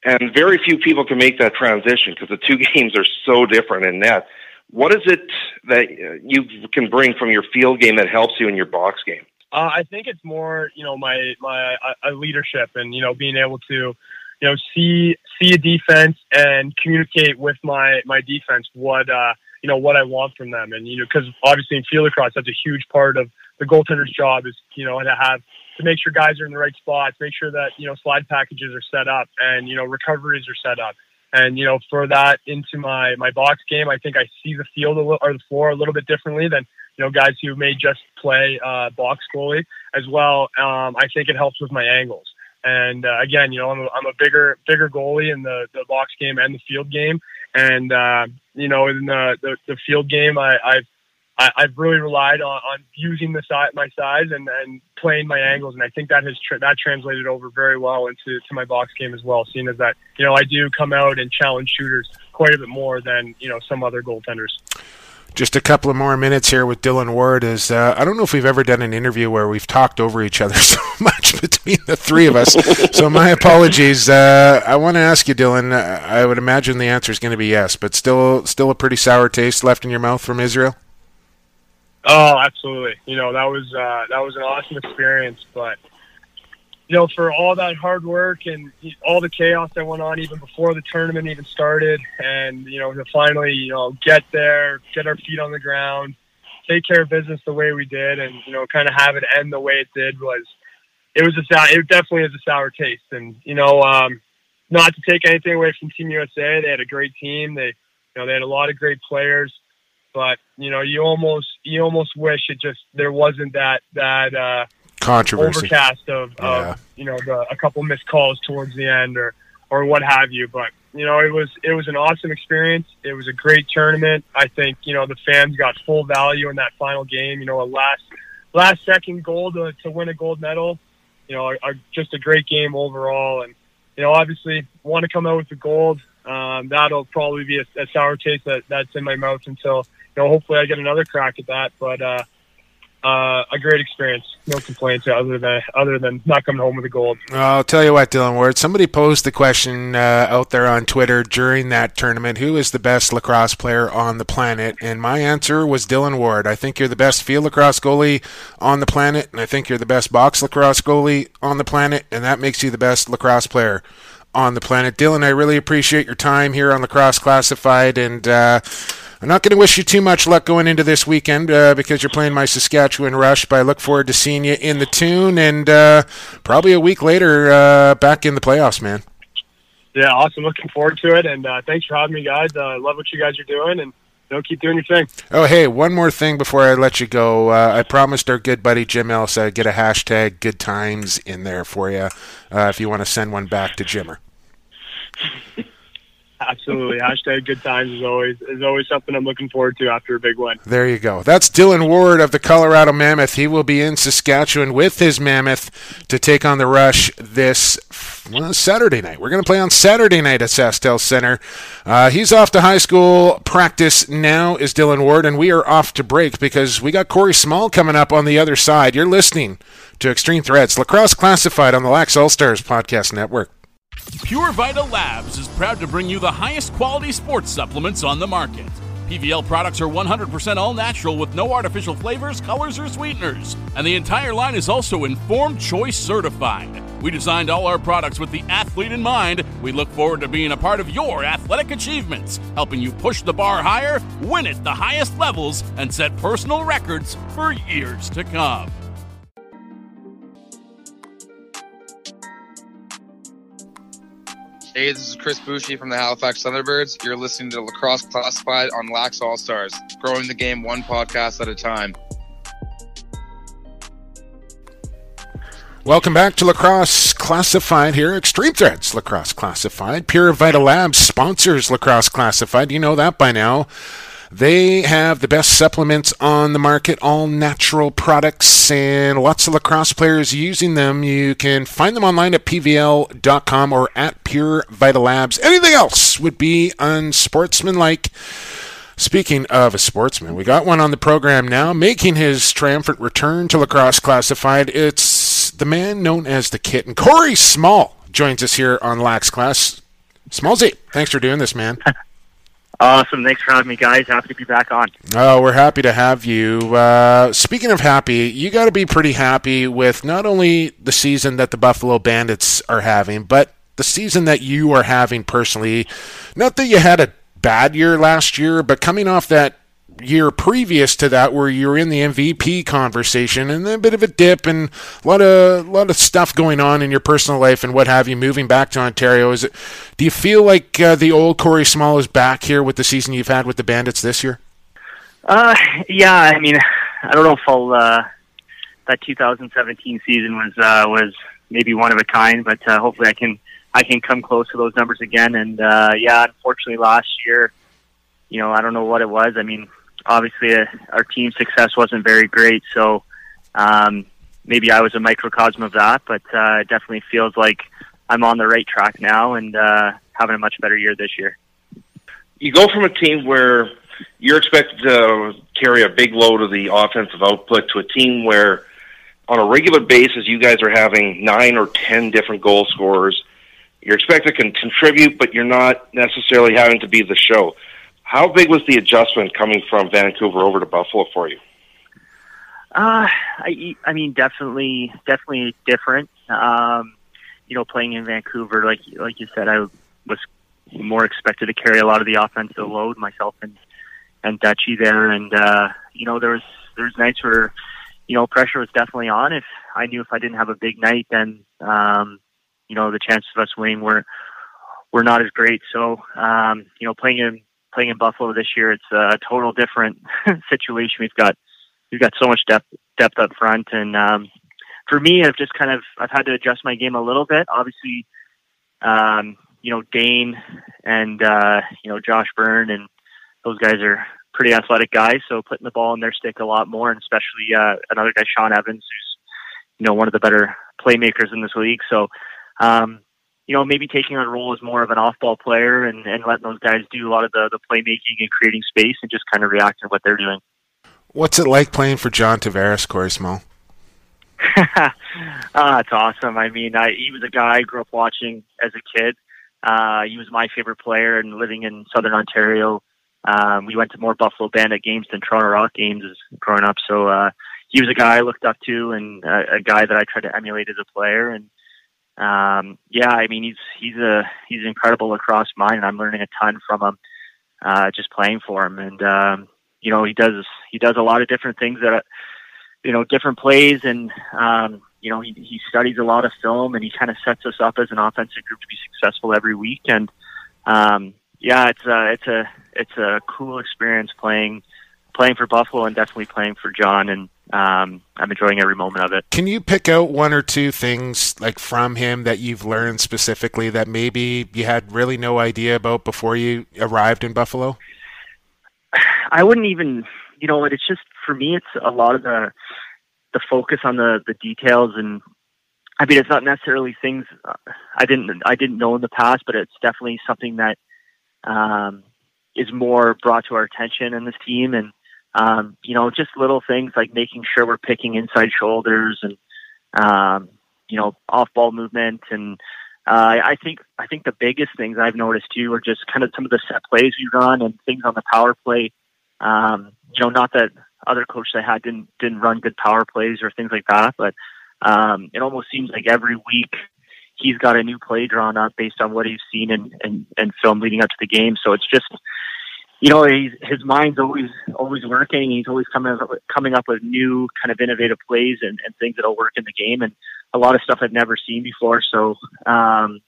and very few people can make that transition because the two games are so different in net. What is it that you can bring from your field game that helps you in your box game? Uh, I think it's more, you know, my my uh, leadership and you know being able to, you know, see see a defense and communicate with my my defense what uh, you know what I want from them, and you know, because obviously in field lacrosse that's a huge part of the goaltender's job is you know to have to make sure guys are in the right spots, make sure that you know slide packages are set up and you know recoveries are set up. And you know, for that into my my box game, I think I see the field little, or the floor a little bit differently than you know guys who may just play uh, box goalie as well. Um, I think it helps with my angles. And uh, again, you know, I'm a, I'm a bigger bigger goalie in the the box game and the field game. And uh, you know, in the, the the field game, I, I've I, have really relied on, on using the size, my size and, and playing my angles, and I think that has tra- that translated over very well into to my box game as well. Seeing as that you know I do come out and challenge shooters quite a bit more than you know some other goaltenders. Just a couple of more minutes here with Dillon Ward. Is uh, I don't know if we've ever done an interview where we've talked over each other so much between the three of us. so my apologies. Uh, I want to ask you, Dillon. Uh, I would imagine the answer is going to be yes, but still, still a pretty sour taste left in your mouth from Israel. Oh, absolutely. You know, that was uh, that was an awesome experience. But you know, for all that hard work and all the chaos that went on even before the tournament even started, and you know, to finally you know get there, get our feet on the ground, take care of business the way we did, and you know, kind of have it end the way it did was it was a sour, it definitely is a sour taste. And you know, um, not to take anything away from Team USA, they had a great team. They you know they had a lot of great players but you know, you almost you almost wish it just there wasn't that that uh, controversy overcast of, yeah. of you know the, a couple missed calls towards the end or or what have you. But you know, it was it was an awesome experience. It was a great tournament. I think you know the fans got full value in that final game. You know, a last last second goal to, to win a gold medal. You know, just a great game overall. And you know, obviously want to come out with the gold. Um, that'll probably be a, a sour taste that, that's in my mouth until you know, hopefully I get another crack at that. But uh, uh, a great experience. No complaints other than other than not coming home with a gold. I'll tell you what, Dillon Ward. Somebody posed the question uh, out there on Twitter during that tournament: Who is the best lacrosse player on the planet? And my answer was Dillon Ward. I think you're the best field lacrosse goalie on the planet, and I think you're the best box lacrosse goalie on the planet, and that makes you the best lacrosse player on the planet. Dillon, I really appreciate your time here on Lacrosse Classified, and uh, I'm not going to wish you too much luck going into this weekend uh, because you're playing my Saskatchewan Rush, but I look forward to seeing you in the tune and uh, probably a week later uh, back in the playoffs, man. Yeah, awesome. Looking forward to it, and uh, thanks for having me, guys. Uh, love what you guys are doing, and you know, keep doing your thing. Oh, hey, one more thing before I let you go. Uh, I promised our good buddy Jim Ellis I'd get a hashtag good times in there for you if you want to send one back to Jimmer. Absolutely. Hashtag good times is always is always something I'm looking forward to after a big win. There you go. That's Dillon Ward of the Colorado Mammoth. He will be in Saskatchewan with his Mammoth to take on the Rush this well, Saturday night. We're going to play on Saturday night at SaskTel Center. Uh, he's off to high school practice now, is Dillon Ward, and we are off to break because we got Corey Small coming up on the other side. You're listening to Extreme Threads Lacrosse Classified on the Lax All Stars Podcast Network. Pure Vita Labs is proud to bring you the highest quality sports supplements on the market. PVL products are 100% all natural with no artificial flavors, colors, or sweeteners. And the entire line is also Informed Choice certified. We designed all our products with the athlete in mind. We look forward to being a part of your athletic achievements, helping you push the bar higher, win at the highest levels, and set personal records for years to come. Hey, this is Chris Boucher from the Halifax Thunderbirds. You're listening to Lacrosse Classified on Lax All Stars, growing the game one podcast at a time. Welcome back to Lacrosse Classified here, Extreme Threads Lacrosse Classified. Pure Vita Labs sponsors Lacrosse Classified. You know that by now. They have the best supplements on the market, all natural products, and lots of lacrosse players using them. You can find them online at pvl.com or at Pure Vita Labs. Anything else would be unsportsmanlike. Speaking of a sportsman, we got one on the program now, making his triumphant return to Lacrosse Classified. It's the man known as the Kitten. Corey Small joins us here on Lax Class. Smallsy, thanks for doing this, man. Awesome. Thanks for having me, guys. Happy to be back on. Oh, we're happy to have you. Uh, speaking of happy, you got to be pretty happy with not only the season that the Buffalo Bandits are having, but the season that you are having personally. Not that you had a bad year last year, but coming off that year previous to that where you're in the MVP conversation and a bit of a dip and a lot of lot of stuff going on in your personal life and what have you moving back to Ontario is it do you feel like uh, the old Corey Small is back here with the season you've had with the Bandits this year? Uh yeah, I mean I don't know if I'll uh that 2017 season was uh was maybe one of a kind, but uh, hopefully I can I can come close to those numbers again and uh yeah, unfortunately last year you know, I don't know what it was. I mean, obviously uh, our team success wasn't very great, so um, maybe I was a microcosm of that. But uh, it definitely feels like I'm on the right track now and uh, having a much better year this year. You go from a team where you're expected to carry a big load of the offensive output to a team where, on a regular basis, you guys are having nine or ten different goal scorers. You're expected to contribute, but you're not necessarily having to be the show. How big was the adjustment coming from Vancouver over to Buffalo for you? Uh, I, I mean, definitely, definitely different. Um, you know, playing in Vancouver, like like you said, I was more expected to carry a lot of the offensive load myself and and Dutchy there, and uh, you know, there was there was nights where you know pressure was definitely on. If I knew if I didn't have a big night, then um, you know the chances of us winning were were not as great. So um, you know, playing in playing in Buffalo this year, it's a total different situation. We've got we've got so much depth depth up front, and um, for me, I've just kind of I've had to adjust my game a little bit. Obviously, um, you know Dhane and uh, you know Josh Byrne and those guys are pretty athletic guys, so putting the ball in their stick a lot more, and especially uh, another guy, Sean Evans, who's you know one of the better playmakers in this league. So um, you know, maybe taking on a role as more of an off-ball player and, and letting those guys do a lot of the, the playmaking and creating space and just kind of reacting to what they're doing. What's it like playing for John Tavares, Corey Small? ah, it's awesome. I mean, I, he was a guy I grew up watching as a kid. Uh, he was my favorite player, and living in Southern Ontario, um, we went to more Buffalo Bandit games than Toronto Rock games as growing up. So uh, he was a guy I looked up to, and a, a guy that I tried to emulate as a player. And um, yeah, I mean, he's he's a he's incredible lacrosse mind, and I'm learning a ton from him uh, just playing for him. And um, you know, he does he does a lot of different things that you know different plays, and um, you know, he he studies a lot of film, and he kind of sets us up as an offensive group to be successful every week. And um, yeah, it's a it's a it's a cool experience playing playing for Buffalo and definitely playing for John, and um, I'm enjoying every moment of it. Can you pick out one or two things like from him that you've learned specifically that maybe you had really no idea about before you arrived in Buffalo? I wouldn't even, you know, it's just for me, it's a lot of the the focus on the the details and I mean, it's not necessarily things uh, I didn't I didn't know in the past, but it's definitely something that um, is more brought to our attention in this team, and um, you know, just little things like making sure we're picking inside shoulders and um, you know off ball movement, and uh, I think I think the biggest things I've noticed too are just kind of some of the set plays we run and things on the power play. Um, you know, not that other coaches I had didn't didn't run good power plays or things like that, but um, it almost seems like every week he's got a new play drawn up based on what he's seen in, in, in film leading up to the game. So it's just, you know, he's, his mind's always always working. He's always coming up, coming up with new kind of innovative plays and, and things that'll work in the game, and a lot of stuff I've never seen before. So, um,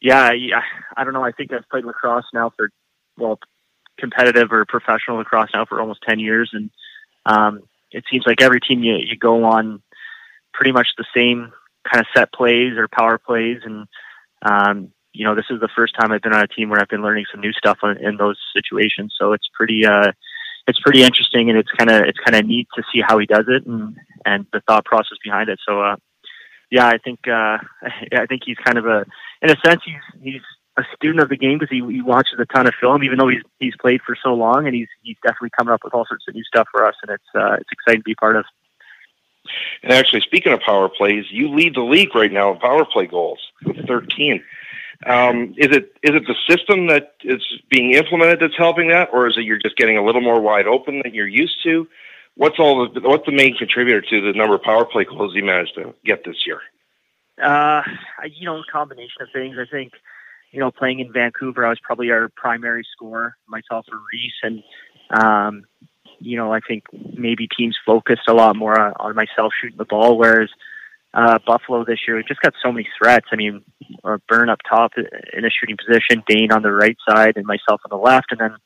yeah, yeah, I don't know. I think I've played lacrosse now for well, competitive or professional lacrosse now for almost ten years, and um, it seems like every team you, you go on pretty much the same kind of set plays or power plays. And, um, you know, this is the first time I've been on a team where I've been learning some new stuff in, those situations. So it's pretty, uh, it's pretty interesting and it's kind of, it's kind of neat to see how he does it and, and the thought process behind it. So, uh, yeah, I think, uh, I think he's kind of a, in a sense, he's, he's a student of the game because he, he watches a ton of film, even though he's, he's played for so long and he's, he's definitely coming up with all sorts of new stuff for us. And it's, uh, it's exciting to be part of. And actually, speaking of power plays, you lead the league right now in power play goals with 13. Um, is it is it the system that is being implemented that's helping that, or is it you're just getting a little more wide open than you're used to? What's all the, what's the main contributor to the number of power play goals you managed to get this year? Uh, you know, a combination of things. I think, you know, playing in Vancouver, I was probably our primary scorer, myself or Rhys, and um, you know, I think maybe teams focused a lot more on, on myself shooting the ball, whereas uh, Buffalo this year, We've just got so many threats. I mean, uh, Byrne up top in a shooting position, Dhane on the right side, and myself on the left, and then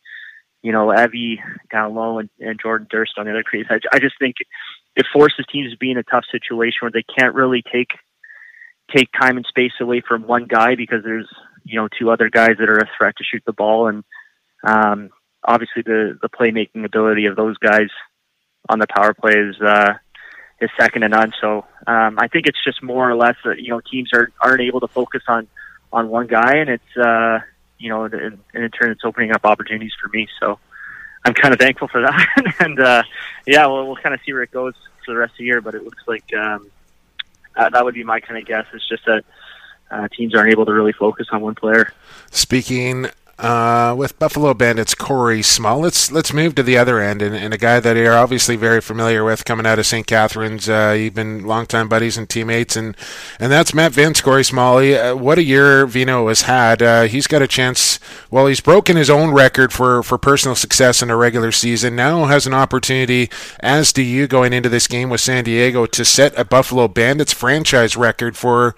you know Evie down low and, and Jordan Durst on the other crease. I, I just think it forces teams to be in a tough situation where they can't really take take time and space away from one guy because there's you know two other guys that are a threat to shoot the ball, and um, obviously the the playmaking ability of those guys on the power play is uh, is second to none. So um, I think it's just more or less that you know teams are aren't able to focus on on one guy, and it's uh, you know, and, in turn, it's opening up opportunities for me. So I'm kind of thankful for that, and uh, yeah, we'll we'll kind of see where it goes for the rest of the year. But it looks like um, uh, that would be my kind of guess. It's just that. Uh, teams aren't able to really focus on one player. Speaking uh, with Buffalo Bandits Corey Small. Let's let's move to the other end, and, and, a guy that you're obviously very familiar with coming out of St. Catharines. Uh, you've been longtime buddies and teammates, and and that's Matt Vinc, Corey Smalley. Uh, what a year Vino has had. Uh, he's got a chance. Well, he's broken his own record for for personal success in a regular season. Now has an opportunity, as do you, going into this game with San Diego, to set a Buffalo Bandits franchise record for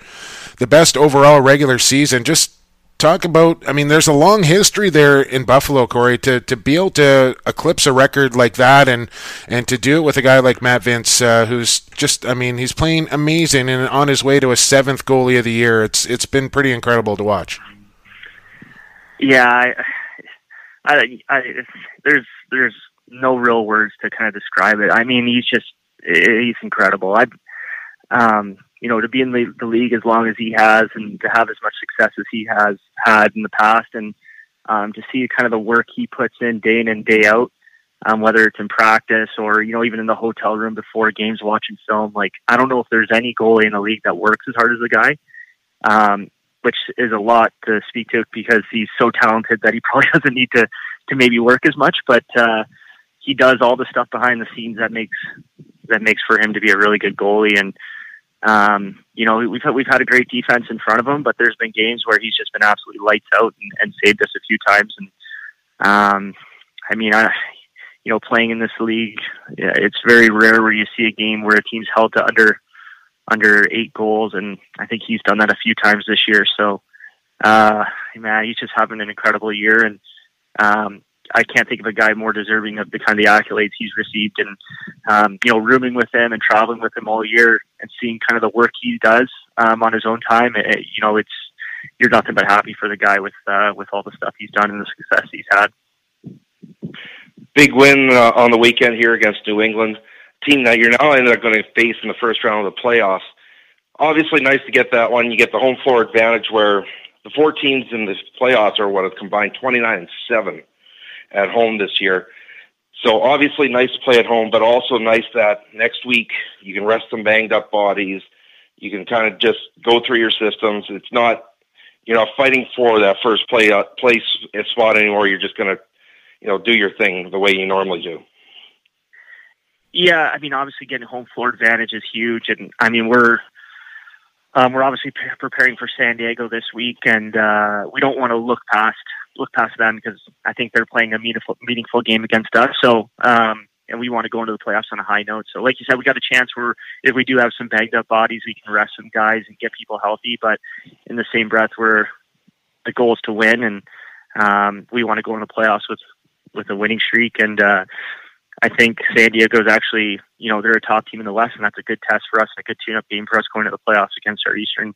the best overall regular season. Just talk about i mean there's a long history there in buffalo corey to, to be able to eclipse a record like that and and to do it with a guy like matt vinc uh, who's just i mean he's playing amazing and on his way to a seventh goalie of the year. It's it's been pretty incredible to watch. Yeah i i, I there's there's no real words to kind of describe it. I mean he's just he's incredible. I um you know, to be in the, the league as long as he has and to have as much success as he has had in the past and um, to see kind of the work he puts in day in and day out, um, whether it's in practice or, you know, even in the hotel room before games watching film. Like, I don't know if there's any goalie in the league that works as hard as the guy, um, which is a lot to speak to because he's so talented that he probably doesn't need to, to maybe work as much, but, uh, he does all the stuff behind the scenes that makes, that makes for him to be a really good goalie. And, um, you know, we've we've had a great defense in front of him, but there's been games where he's just been absolutely lights out and, and saved us a few times. And um, I mean, I, you know, playing in this league, yeah, it's very rare where you see a game where a team's held to under under eight goals, and I think he's done that a few times this year. So, uh, man, he's just having an incredible year, and um, I can't think of a guy more deserving of the kind of the accolades he's received. And um, you know, rooming with him and traveling with him all year and seeing kind of the work he does um, on his own time, it, you know, it's you're nothing but happy for the guy with uh, with all the stuff he's done and the success he's had. Big win uh, on the weekend here against New England, team that you're now ended up going to face in the first round of the playoffs. Obviously, nice to get that one. You get the home floor advantage where the four teams in the playoffs are what have combined 29 and seven at home this year. So obviously nice to play at home, but also nice that next week you can rest some banged up bodies. You can kind of just go through your systems. It's not you know, fighting for that first play uh, place spot anymore. You're just going to, you know, do your thing the way you normally do. Yeah, I mean, obviously getting home floor advantage is huge, and I mean we're um, we're obviously pre- preparing for San Diego this week, and uh, we don't want to look past look past them because I think they're playing a meaningful meaningful game against us. So um, and we want to go into the playoffs on a high note. So, like you said, we got a chance where if we do have some banged up bodies, we can rest some guys and get people healthy. But in the same breath, we're the goal is to win, and um, we want to go into the playoffs with with a winning streak. And uh, I think San Diego is actually, you know, they're a top team in the West, and that's a good test for us, a good tune-up game for us going to the playoffs against our Eastern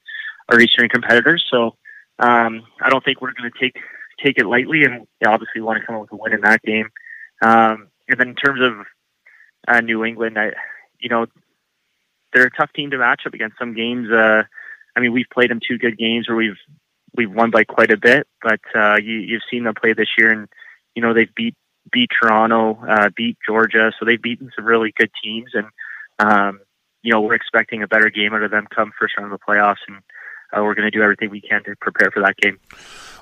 our Eastern competitors. So um, I don't think we're going to take take it lightly, and obviously want to come up with a win in that game. Um, and then in terms of uh, New England, I, you know, they're a tough team to match up against. Some games, uh, I mean, we've played them two good games where we've we've won by quite a bit, but uh, you, you've seen them play this year, and you know they've beat beat Toronto, uh, beat Georgia, so they've beaten some really good teams, and um, you know we're expecting a better game out of them come first round of the playoffs, and uh, we're going to do everything we can to prepare for that game.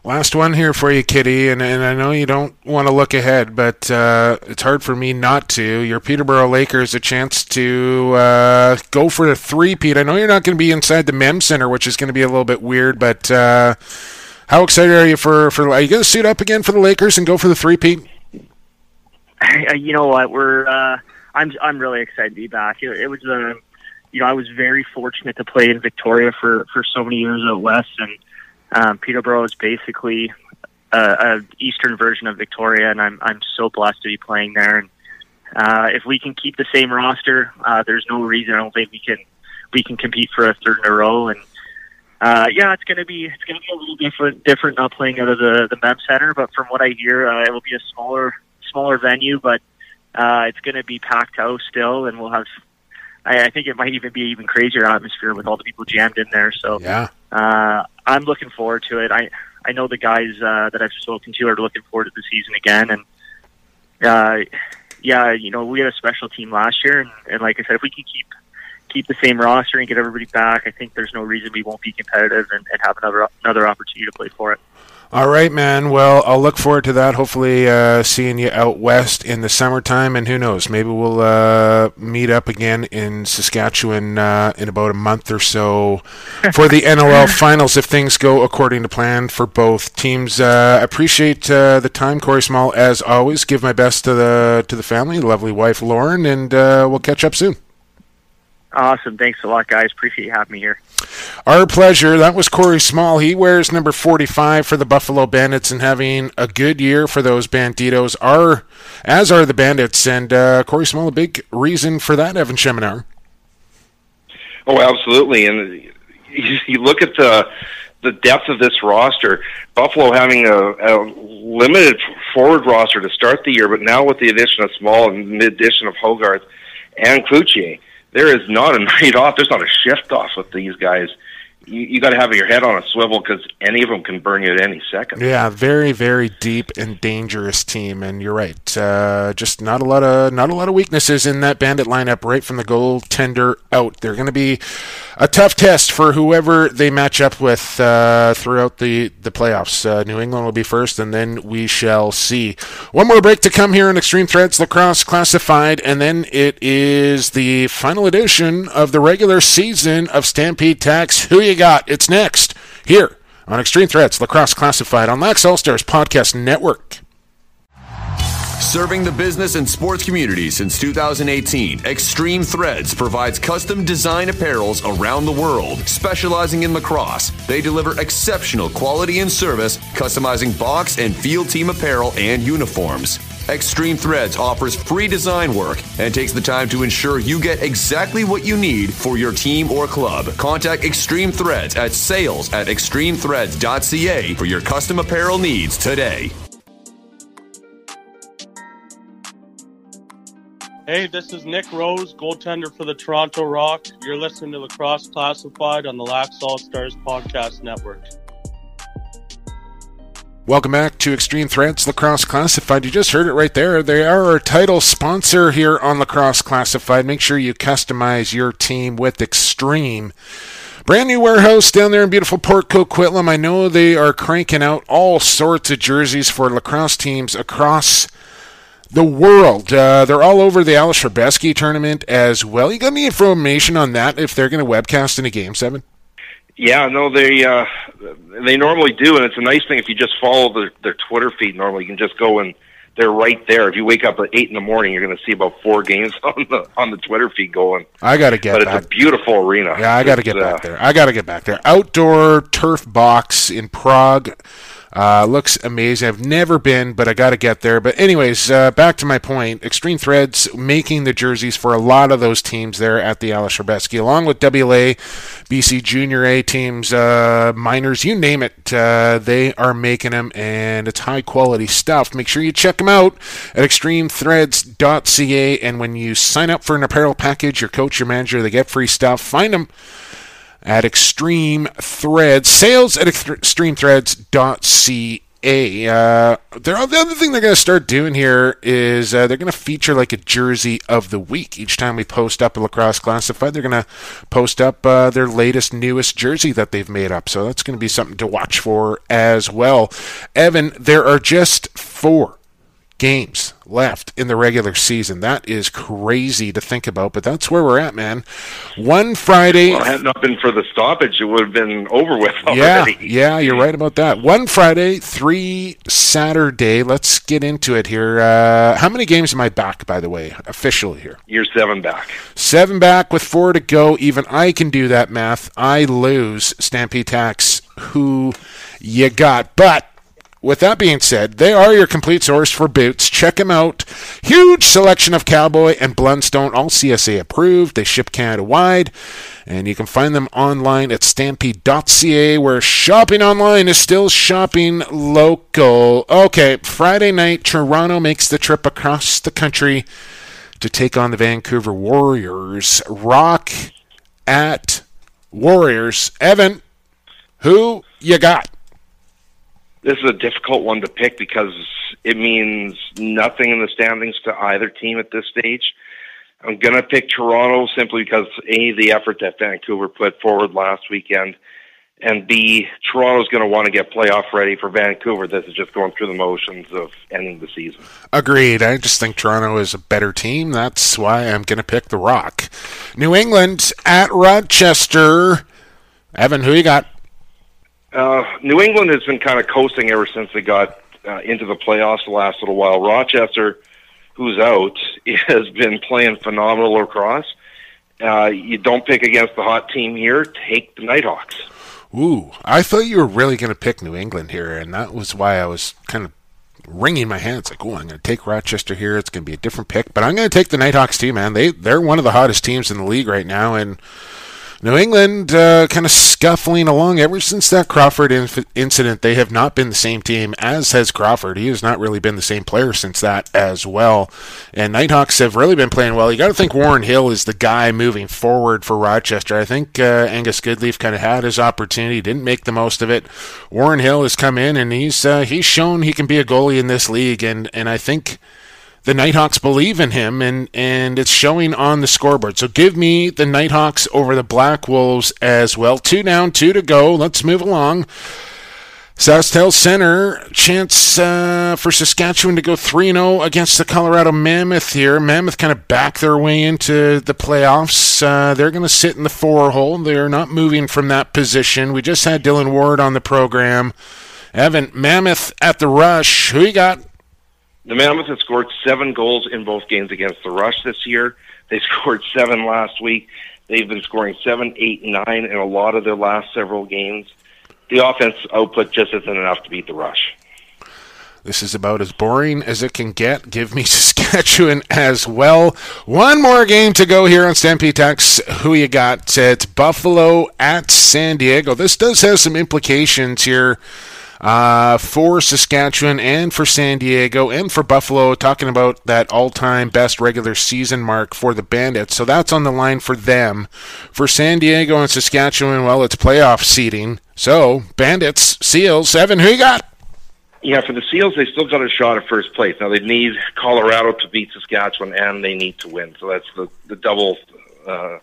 Last one here for you, Kitty, and, and I know you don't want to look ahead, but uh, it's hard for me not to. Your Peterborough Lakers a chance to uh, go for a three-peat. I know you're not going to be inside the Mem Center, which is going to be a little bit weird, but uh, how excited are you for, for are you going to suit up again for the Lakers and go for the three-peat? You know what? We're uh, I'm I'm really excited to be back. It, it was a you know I was very fortunate to play in Victoria for for so many years out west and um, Peterborough is basically a, a eastern version of Victoria, and I'm I'm so blessed to be playing there. And uh, if we can keep the same roster, uh, there's no reason I don't think we can we can compete for a third in a row. And uh, yeah, it's gonna be it's gonna be a little different different not playing out of the the Mem Center, but from what I hear, uh, it will be a smaller smaller venue, but uh, it's gonna be packed house still, and we'll have. I, I think it might even be even crazier atmosphere with all the people jammed in there. So yeah. Uh, I'm looking forward to it. I I know the guys uh, that I've spoken to are looking forward to the season again, and uh, yeah, you know we had a special team last year, and, and like I said, if we can keep keep the same roster and get everybody back, I think there's no reason we won't be competitive and, and have another another opportunity to play for it. All right, man. Well, I'll look forward to that. Hopefully, uh, seeing you out west in the summertime, and who knows, maybe we'll uh, meet up again in Saskatchewan uh, in about a month or so for the NLL finals if things go according to plan for both teams. Uh, appreciate uh, the time, Corey Small, as always. Give my best to the to the family, lovely wife Lauren, and uh, we'll catch up soon. Awesome. Thanks a lot, guys. Appreciate you having me here. Our pleasure. That was Corey Small. He wears number 45 for the Buffalo Bandits and having a good year for those Banditos, are, as are the Bandits. And uh, Corey Small, a big reason for that, Evan Schemenauer. Oh, absolutely. And you look at the the depth of this roster. Buffalo having a, a limited forward roster to start the year, but now with the addition of Small and the addition of Hogarth and Cloutier, there is not a night off. There's not a shift off with these guys. You, you got to have your head on a swivel because any of them can burn you at any second. Yeah, very, very deep and dangerous team. And you're right, uh, just not a lot of not a lot of weaknesses in that Bandit lineup right from the goaltender out. They're going to be a tough test for whoever they match up with uh, throughout the the playoffs. Uh, New England will be first, and then we shall see. One more break to come here in Extreme Threads Lacrosse Classified, and then it is the final edition of the regular season of Stampede Tack. Who you got? It's next here on Extreme Threads Lacrosse Classified on Lax All Stars Podcast Network. Serving the business and sports community since 2018, Extreme Threads provides custom design apparels around the world. Specializing in lacrosse, they deliver exceptional quality and service, customizing box and field team apparel and uniforms. Extreme Threads offers free design work and takes the time to ensure you get exactly what you need for your team or club. Contact Extreme Threads at sales at extremethreads.ca for your custom apparel needs today. Hey, this is Nick Rose, goaltender for the Toronto Rock. You're listening to Lacrosse Classified on the Lax All Stars Podcast Network. Welcome back to Extreme Threads Lacrosse Classified. You just heard it right there. They are our title sponsor here on Lacrosse Classified. Make sure you customize your team with Extreme. Brand new warehouse down there in beautiful Port Coquitlam. I know they are cranking out all sorts of jerseys for lacrosse teams across the world. Uh, they're all over the Alice Hrabeski tournament as well. You got any information on that if they're going to webcast in a game, Seven? Yeah, no, they uh, they normally do, and it's a nice thing if you just follow their, their Twitter feed. Normally, you can just go and they're right there. If you wake up at eight in the morning, you're going to see about four games on the on the Twitter feed going. I got to get. But back. it's a beautiful arena. Yeah, I got to get uh, back there. I got to get back there. Outdoor turf box in Prague. Uh, looks amazing. I've never been, but I got to get there. But anyways, uh, back to my point. Extreme Threads making the jerseys for a lot of those teams there at the Alice Hrabeski, along with WLA, BC Junior A teams, uh, minors, you name it. Uh, they are making them, and it's high quality stuff. Make sure you check them out at extremethreads.ca. And when you sign up for an apparel package, your coach, your manager, they get free stuff. Find them at Extreme Threads. Sales at extremethreads.ca. Uh, the other thing they're going to start doing here is uh, they're going to feature like a jersey of the week. Each time we post up a lacrosse classified, they're going to post up uh, their latest, newest jersey that they've made up. So that's going to be something to watch for as well. Evan, there are just four games left in the regular season. That is crazy to think about, but that's where we're at, man. One Friday. Well, had not been for the stoppage, it would have been over with Yeah, yeah, you're right about that. One Friday, three Saturday. Let's get into it here. Uh, how many games am I back, by the way, officially here? You're seven back. Seven back with four to go. Even I can do that math. I lose Stampede Tack. Who you got? But with that being said, they are your complete source for boots. Check them out. Huge selection of Cowboy and Blundstone, all CSA approved. They ship Canada wide. And you can find them online at stampede.ca, where shopping online is still shopping local. Okay, Friday night, Toronto makes the trip across the country to take on the Vancouver Warriors. Rock at Warriors. Evan, who you got? This is a difficult one to pick because it means nothing in the standings to either team at this stage. I'm going to pick Toronto simply because A, the effort that Vancouver put forward last weekend, and B, Toronto's going to want to get playoff ready for Vancouver. This is just going through the motions of ending the season. Agreed. I just think Toronto is a better team. That's why I'm going to pick the Rock. New England at Rochester. Evan, who you got? Uh, New England has been kind of coasting ever since they got uh, into the playoffs the last little while. Rochester, who's out, has been playing phenomenal lacrosse. Uh, you don't pick against the hot team here. Take the Nighthawks. Ooh, I thought you were really going to pick New England here, and that was why I was kind of wringing my hands like, oh, I'm going to take Rochester here. It's going to be a different pick, but I'm going to take the Nighthawks too, man. They they're one of the hottest teams in the league right now, and New England uh, kind of scuffling along ever since that Crawford inf- incident. They have not been the same team as has Crawford. He has not really been the same player since that as well. And Nighthawks have really been playing well. You got to think Warren Hill is the guy moving forward for Rochester. I think uh, Angus Goodleaf kind of had his opportunity, didn't make the most of it. Warren Hill has come in and he's uh, he's shown he can be a goalie in this league, and and I think the Nighthawks believe in him, and, and it's showing on the scoreboard. So give me the Nighthawks over the Black Wolves as well. Two down, two to go. Let's move along. SaskTel Center, chance uh, for Saskatchewan to go 3 0 against the Colorado Mammoth here. Mammoth kind of back their way into the playoffs. Uh, they're going to sit in the four hole. They're not moving from that position. We just had Dillon Ward on the program. Evan, Mammoth at the rush. Who you got? The Mammoth has scored seven goals in both games against the Rush this year. They scored seven last week. They've been scoring seven, eight, nine in a lot of their last several games. The offense output just isn't enough to beat the Rush. This is about as boring as it can get. Give me Saskatchewan as well. One more game to go here on Stampede. Who you got? It's Buffalo at San Diego. This does have some implications here uh, for Saskatchewan and for San Diego and for Buffalo, talking about that all time best regular season mark for the Bandits. So that's on the line for them. For San Diego and Saskatchewan, well, it's playoff seeding. So, Bandits, Seals, Evan, who you got? Yeah, for the Seals, they still got a shot at first place. Now they need Colorado to beat Saskatchewan, and they need to win. So that's the the double uh,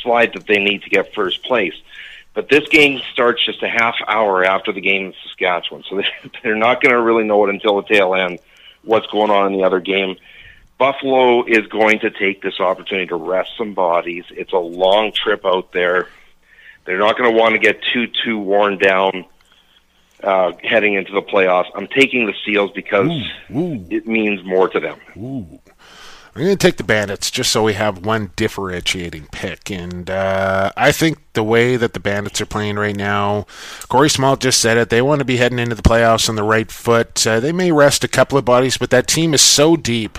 slide that they need to get first place. But this game starts just a half hour after the game in Saskatchewan, so they're not going to really know it until the tail end what's going on in the other game. Buffalo is going to take this opportunity to rest some bodies. It's a long trip out there. They're not going to want to get too too worn down uh, heading into the playoffs. I'm taking the Seals because ooh, ooh. it means more to them. Ooh. I'm going to take the Bandits just so we have one differentiating pick. And uh, I think the way that the Bandits are playing right now, Corey Small just said it. They want to be heading into the playoffs on the right foot. Uh, they may rest a couple of bodies, but that team is so deep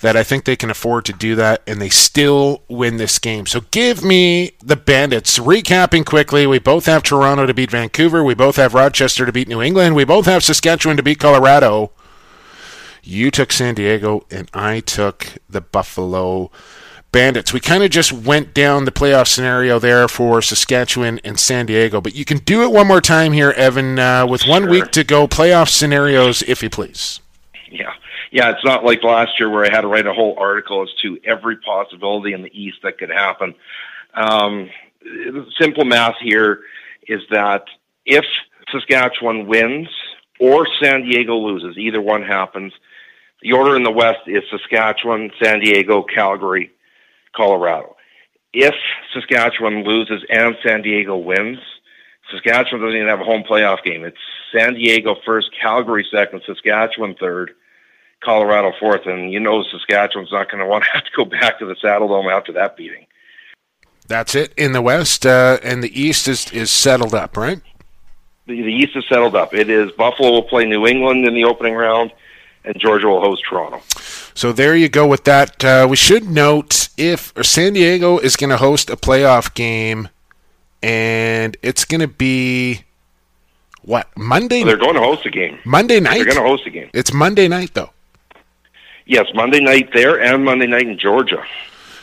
that I think they can afford to do that, and they still win this game. So give me the Bandits. Recapping quickly, we both have Toronto to beat Vancouver. We both have Rochester to beat New England. We both have Saskatchewan to beat Colorado. You took San Diego, and I took the Buffalo Bandits. We kind of just went down the playoff scenario there for Saskatchewan and San Diego, but you can do it one more time here, Evan, uh, with one Sure. week to go. Playoff scenarios, if you please. Yeah. Yeah, it's not like last year where I had to write a whole article as to every possibility in the East that could happen. Um, simple math here is that if Saskatchewan wins or San Diego loses, either one happens, the order in the West is Saskatchewan, San Diego, Calgary, Colorado. If Saskatchewan loses and San Diego wins, Saskatchewan doesn't even have a home playoff game. It's San Diego first, Calgary second, Saskatchewan third, Colorado fourth, and you know Saskatchewan's not going to want to have to go back to the Saddledome after that beating. That's it in the West, uh, and the East is, is settled up, right? The, the East is settled up. It is Buffalo will play New England in the opening round, and Georgia will host Toronto. So there you go with that. Uh, we should note if San Diego is going to host a playoff game, and it's going to be what Monday? They're going to host a game. Monday night. They're going to host a game. It's Monday night though. Yes, Monday night there and Monday night in Georgia.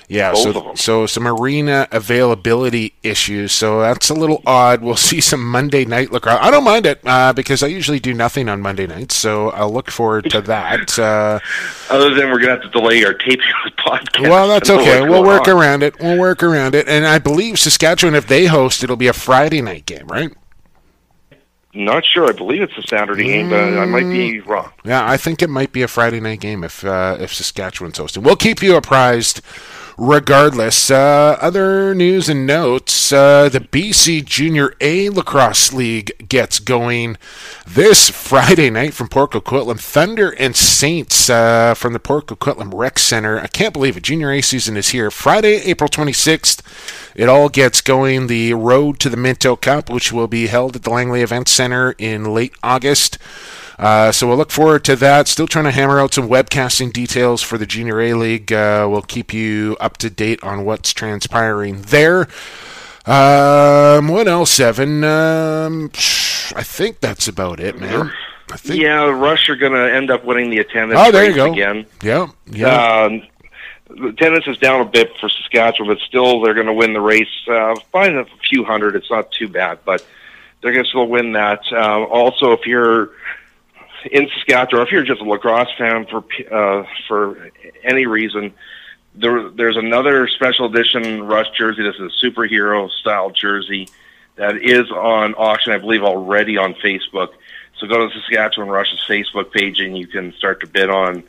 Yeah, so so some arena availability issues. So that's a little odd. We'll see some Monday night lacrosse. I don't mind it uh, because I usually do nothing on Monday nights, so I'll look forward to that. Uh, Other than we're going to have to delay our taping of the podcast. well, that's I don't know okay. We'll work on. around it. We'll work around it. And I believe Saskatchewan, if they host, it'll be a Friday night game, right? Not sure. I believe it's a Saturday game, but I might be Mm. wrong. Yeah, I think it might be a Friday night game if uh, if Saskatchewan's hosting. We'll keep you apprised. Regardless, uh, other news and notes: uh, the BC Junior A Lacrosse League gets going this Friday night from Port Coquitlam. Thunder and Saints uh, from the Port Coquitlam Rec Center. I can't believe it. Junior A season is here. Friday, April 26th. It all gets going. The Road to the Minto Cup, which will be held at the Langley Event Center in late August. Uh, so we'll look forward to that. Still trying to hammer out some webcasting details for the Junior A League. Uh, we'll keep you up to date on what's transpiring there. Um, what else, Evan? Um, I think that's about it, man. I think. Yeah, the Rush are going to end up winning the attendance Oh, there you race go. again. Yeah, yeah. Um, the attendance is down a bit for Saskatchewan, but still they're going to win the race uh, by a few hundred. It's not too bad, but they're going to still win that. Uh, also, if you're in Saskatchewan, or if you're just a lacrosse fan for uh, for any reason, there, there's another special edition Rush jersey. This is a superhero style jersey that is on auction, I believe, already on Facebook. So go to Saskatchewan Rush's Facebook page and you can start to bid on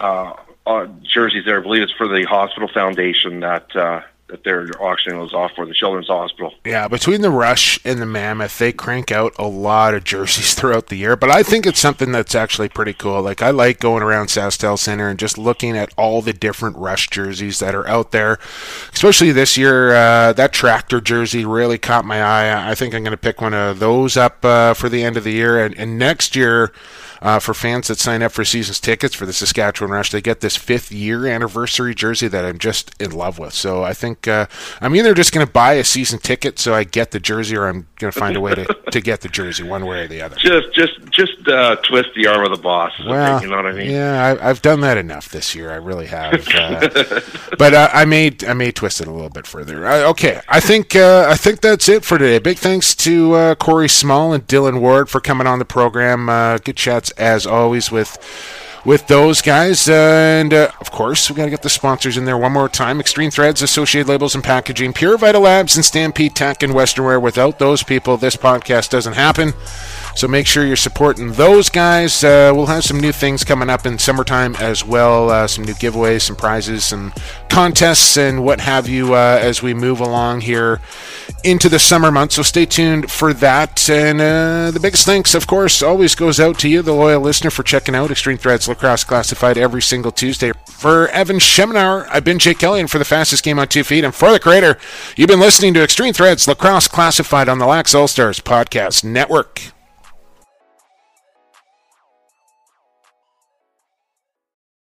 uh, uh, jerseys there. I believe it's for the hospital foundation that uh, that they're auctioning those off for the Children's Hospital. Yeah, between the Rush and the Mammoth, they crank out a lot of jerseys throughout the year. But I think it's something that's actually pretty cool. Like I like going around SaskTel Center and just looking at all the different Rush jerseys that are out there. Especially this year, uh, that tractor jersey really caught my eye. I think I'm going to pick one of those up uh, for the end of the year, and, and next year. Uh, for fans that sign up for season's tickets for the Saskatchewan Rush, they get this fifth year anniversary jersey that I'm just in love with. So I think uh, I'm either just going to buy a season ticket so I get the jersey, or I'm going to find a way to, to get the jersey one way or the other. Just, just, just uh, twist the arm of the boss. Well, you know what I mean? Yeah, I, have done that enough this year. I really have. Uh, but uh, I may, I may twist it a little bit further. Uh, okay, I think, uh, I think that's it for today. Big thanks to uh, Corey Small and Dillon Ward for coming on the program. good as always with with those guys. Uh, and uh, of course, we got to get the sponsors in there one more time Extreme Threads, Associated Labels and Packaging, Pure Vita Labs, and Stampede Tack and Western Wear. Without those people, this podcast doesn't happen. So make sure you're supporting those guys. Uh, we'll have some new things coming up in summertime as well. Uh, some new giveaways, some prizes, some contests, and what have you uh, as we move along here into the summer months. So stay tuned for that. And uh, the biggest thanks, of course, always goes out to you, the loyal listener, for checking out Extreme Threads Lacrosse Classified every single Tuesday. For Evan Schemenauer, I've been Jake Kelly, and for the fastest game on two feet, and for the creator, you've been listening to Extreme Threads Lacrosse Classified on the Lax All Stars Podcast Network.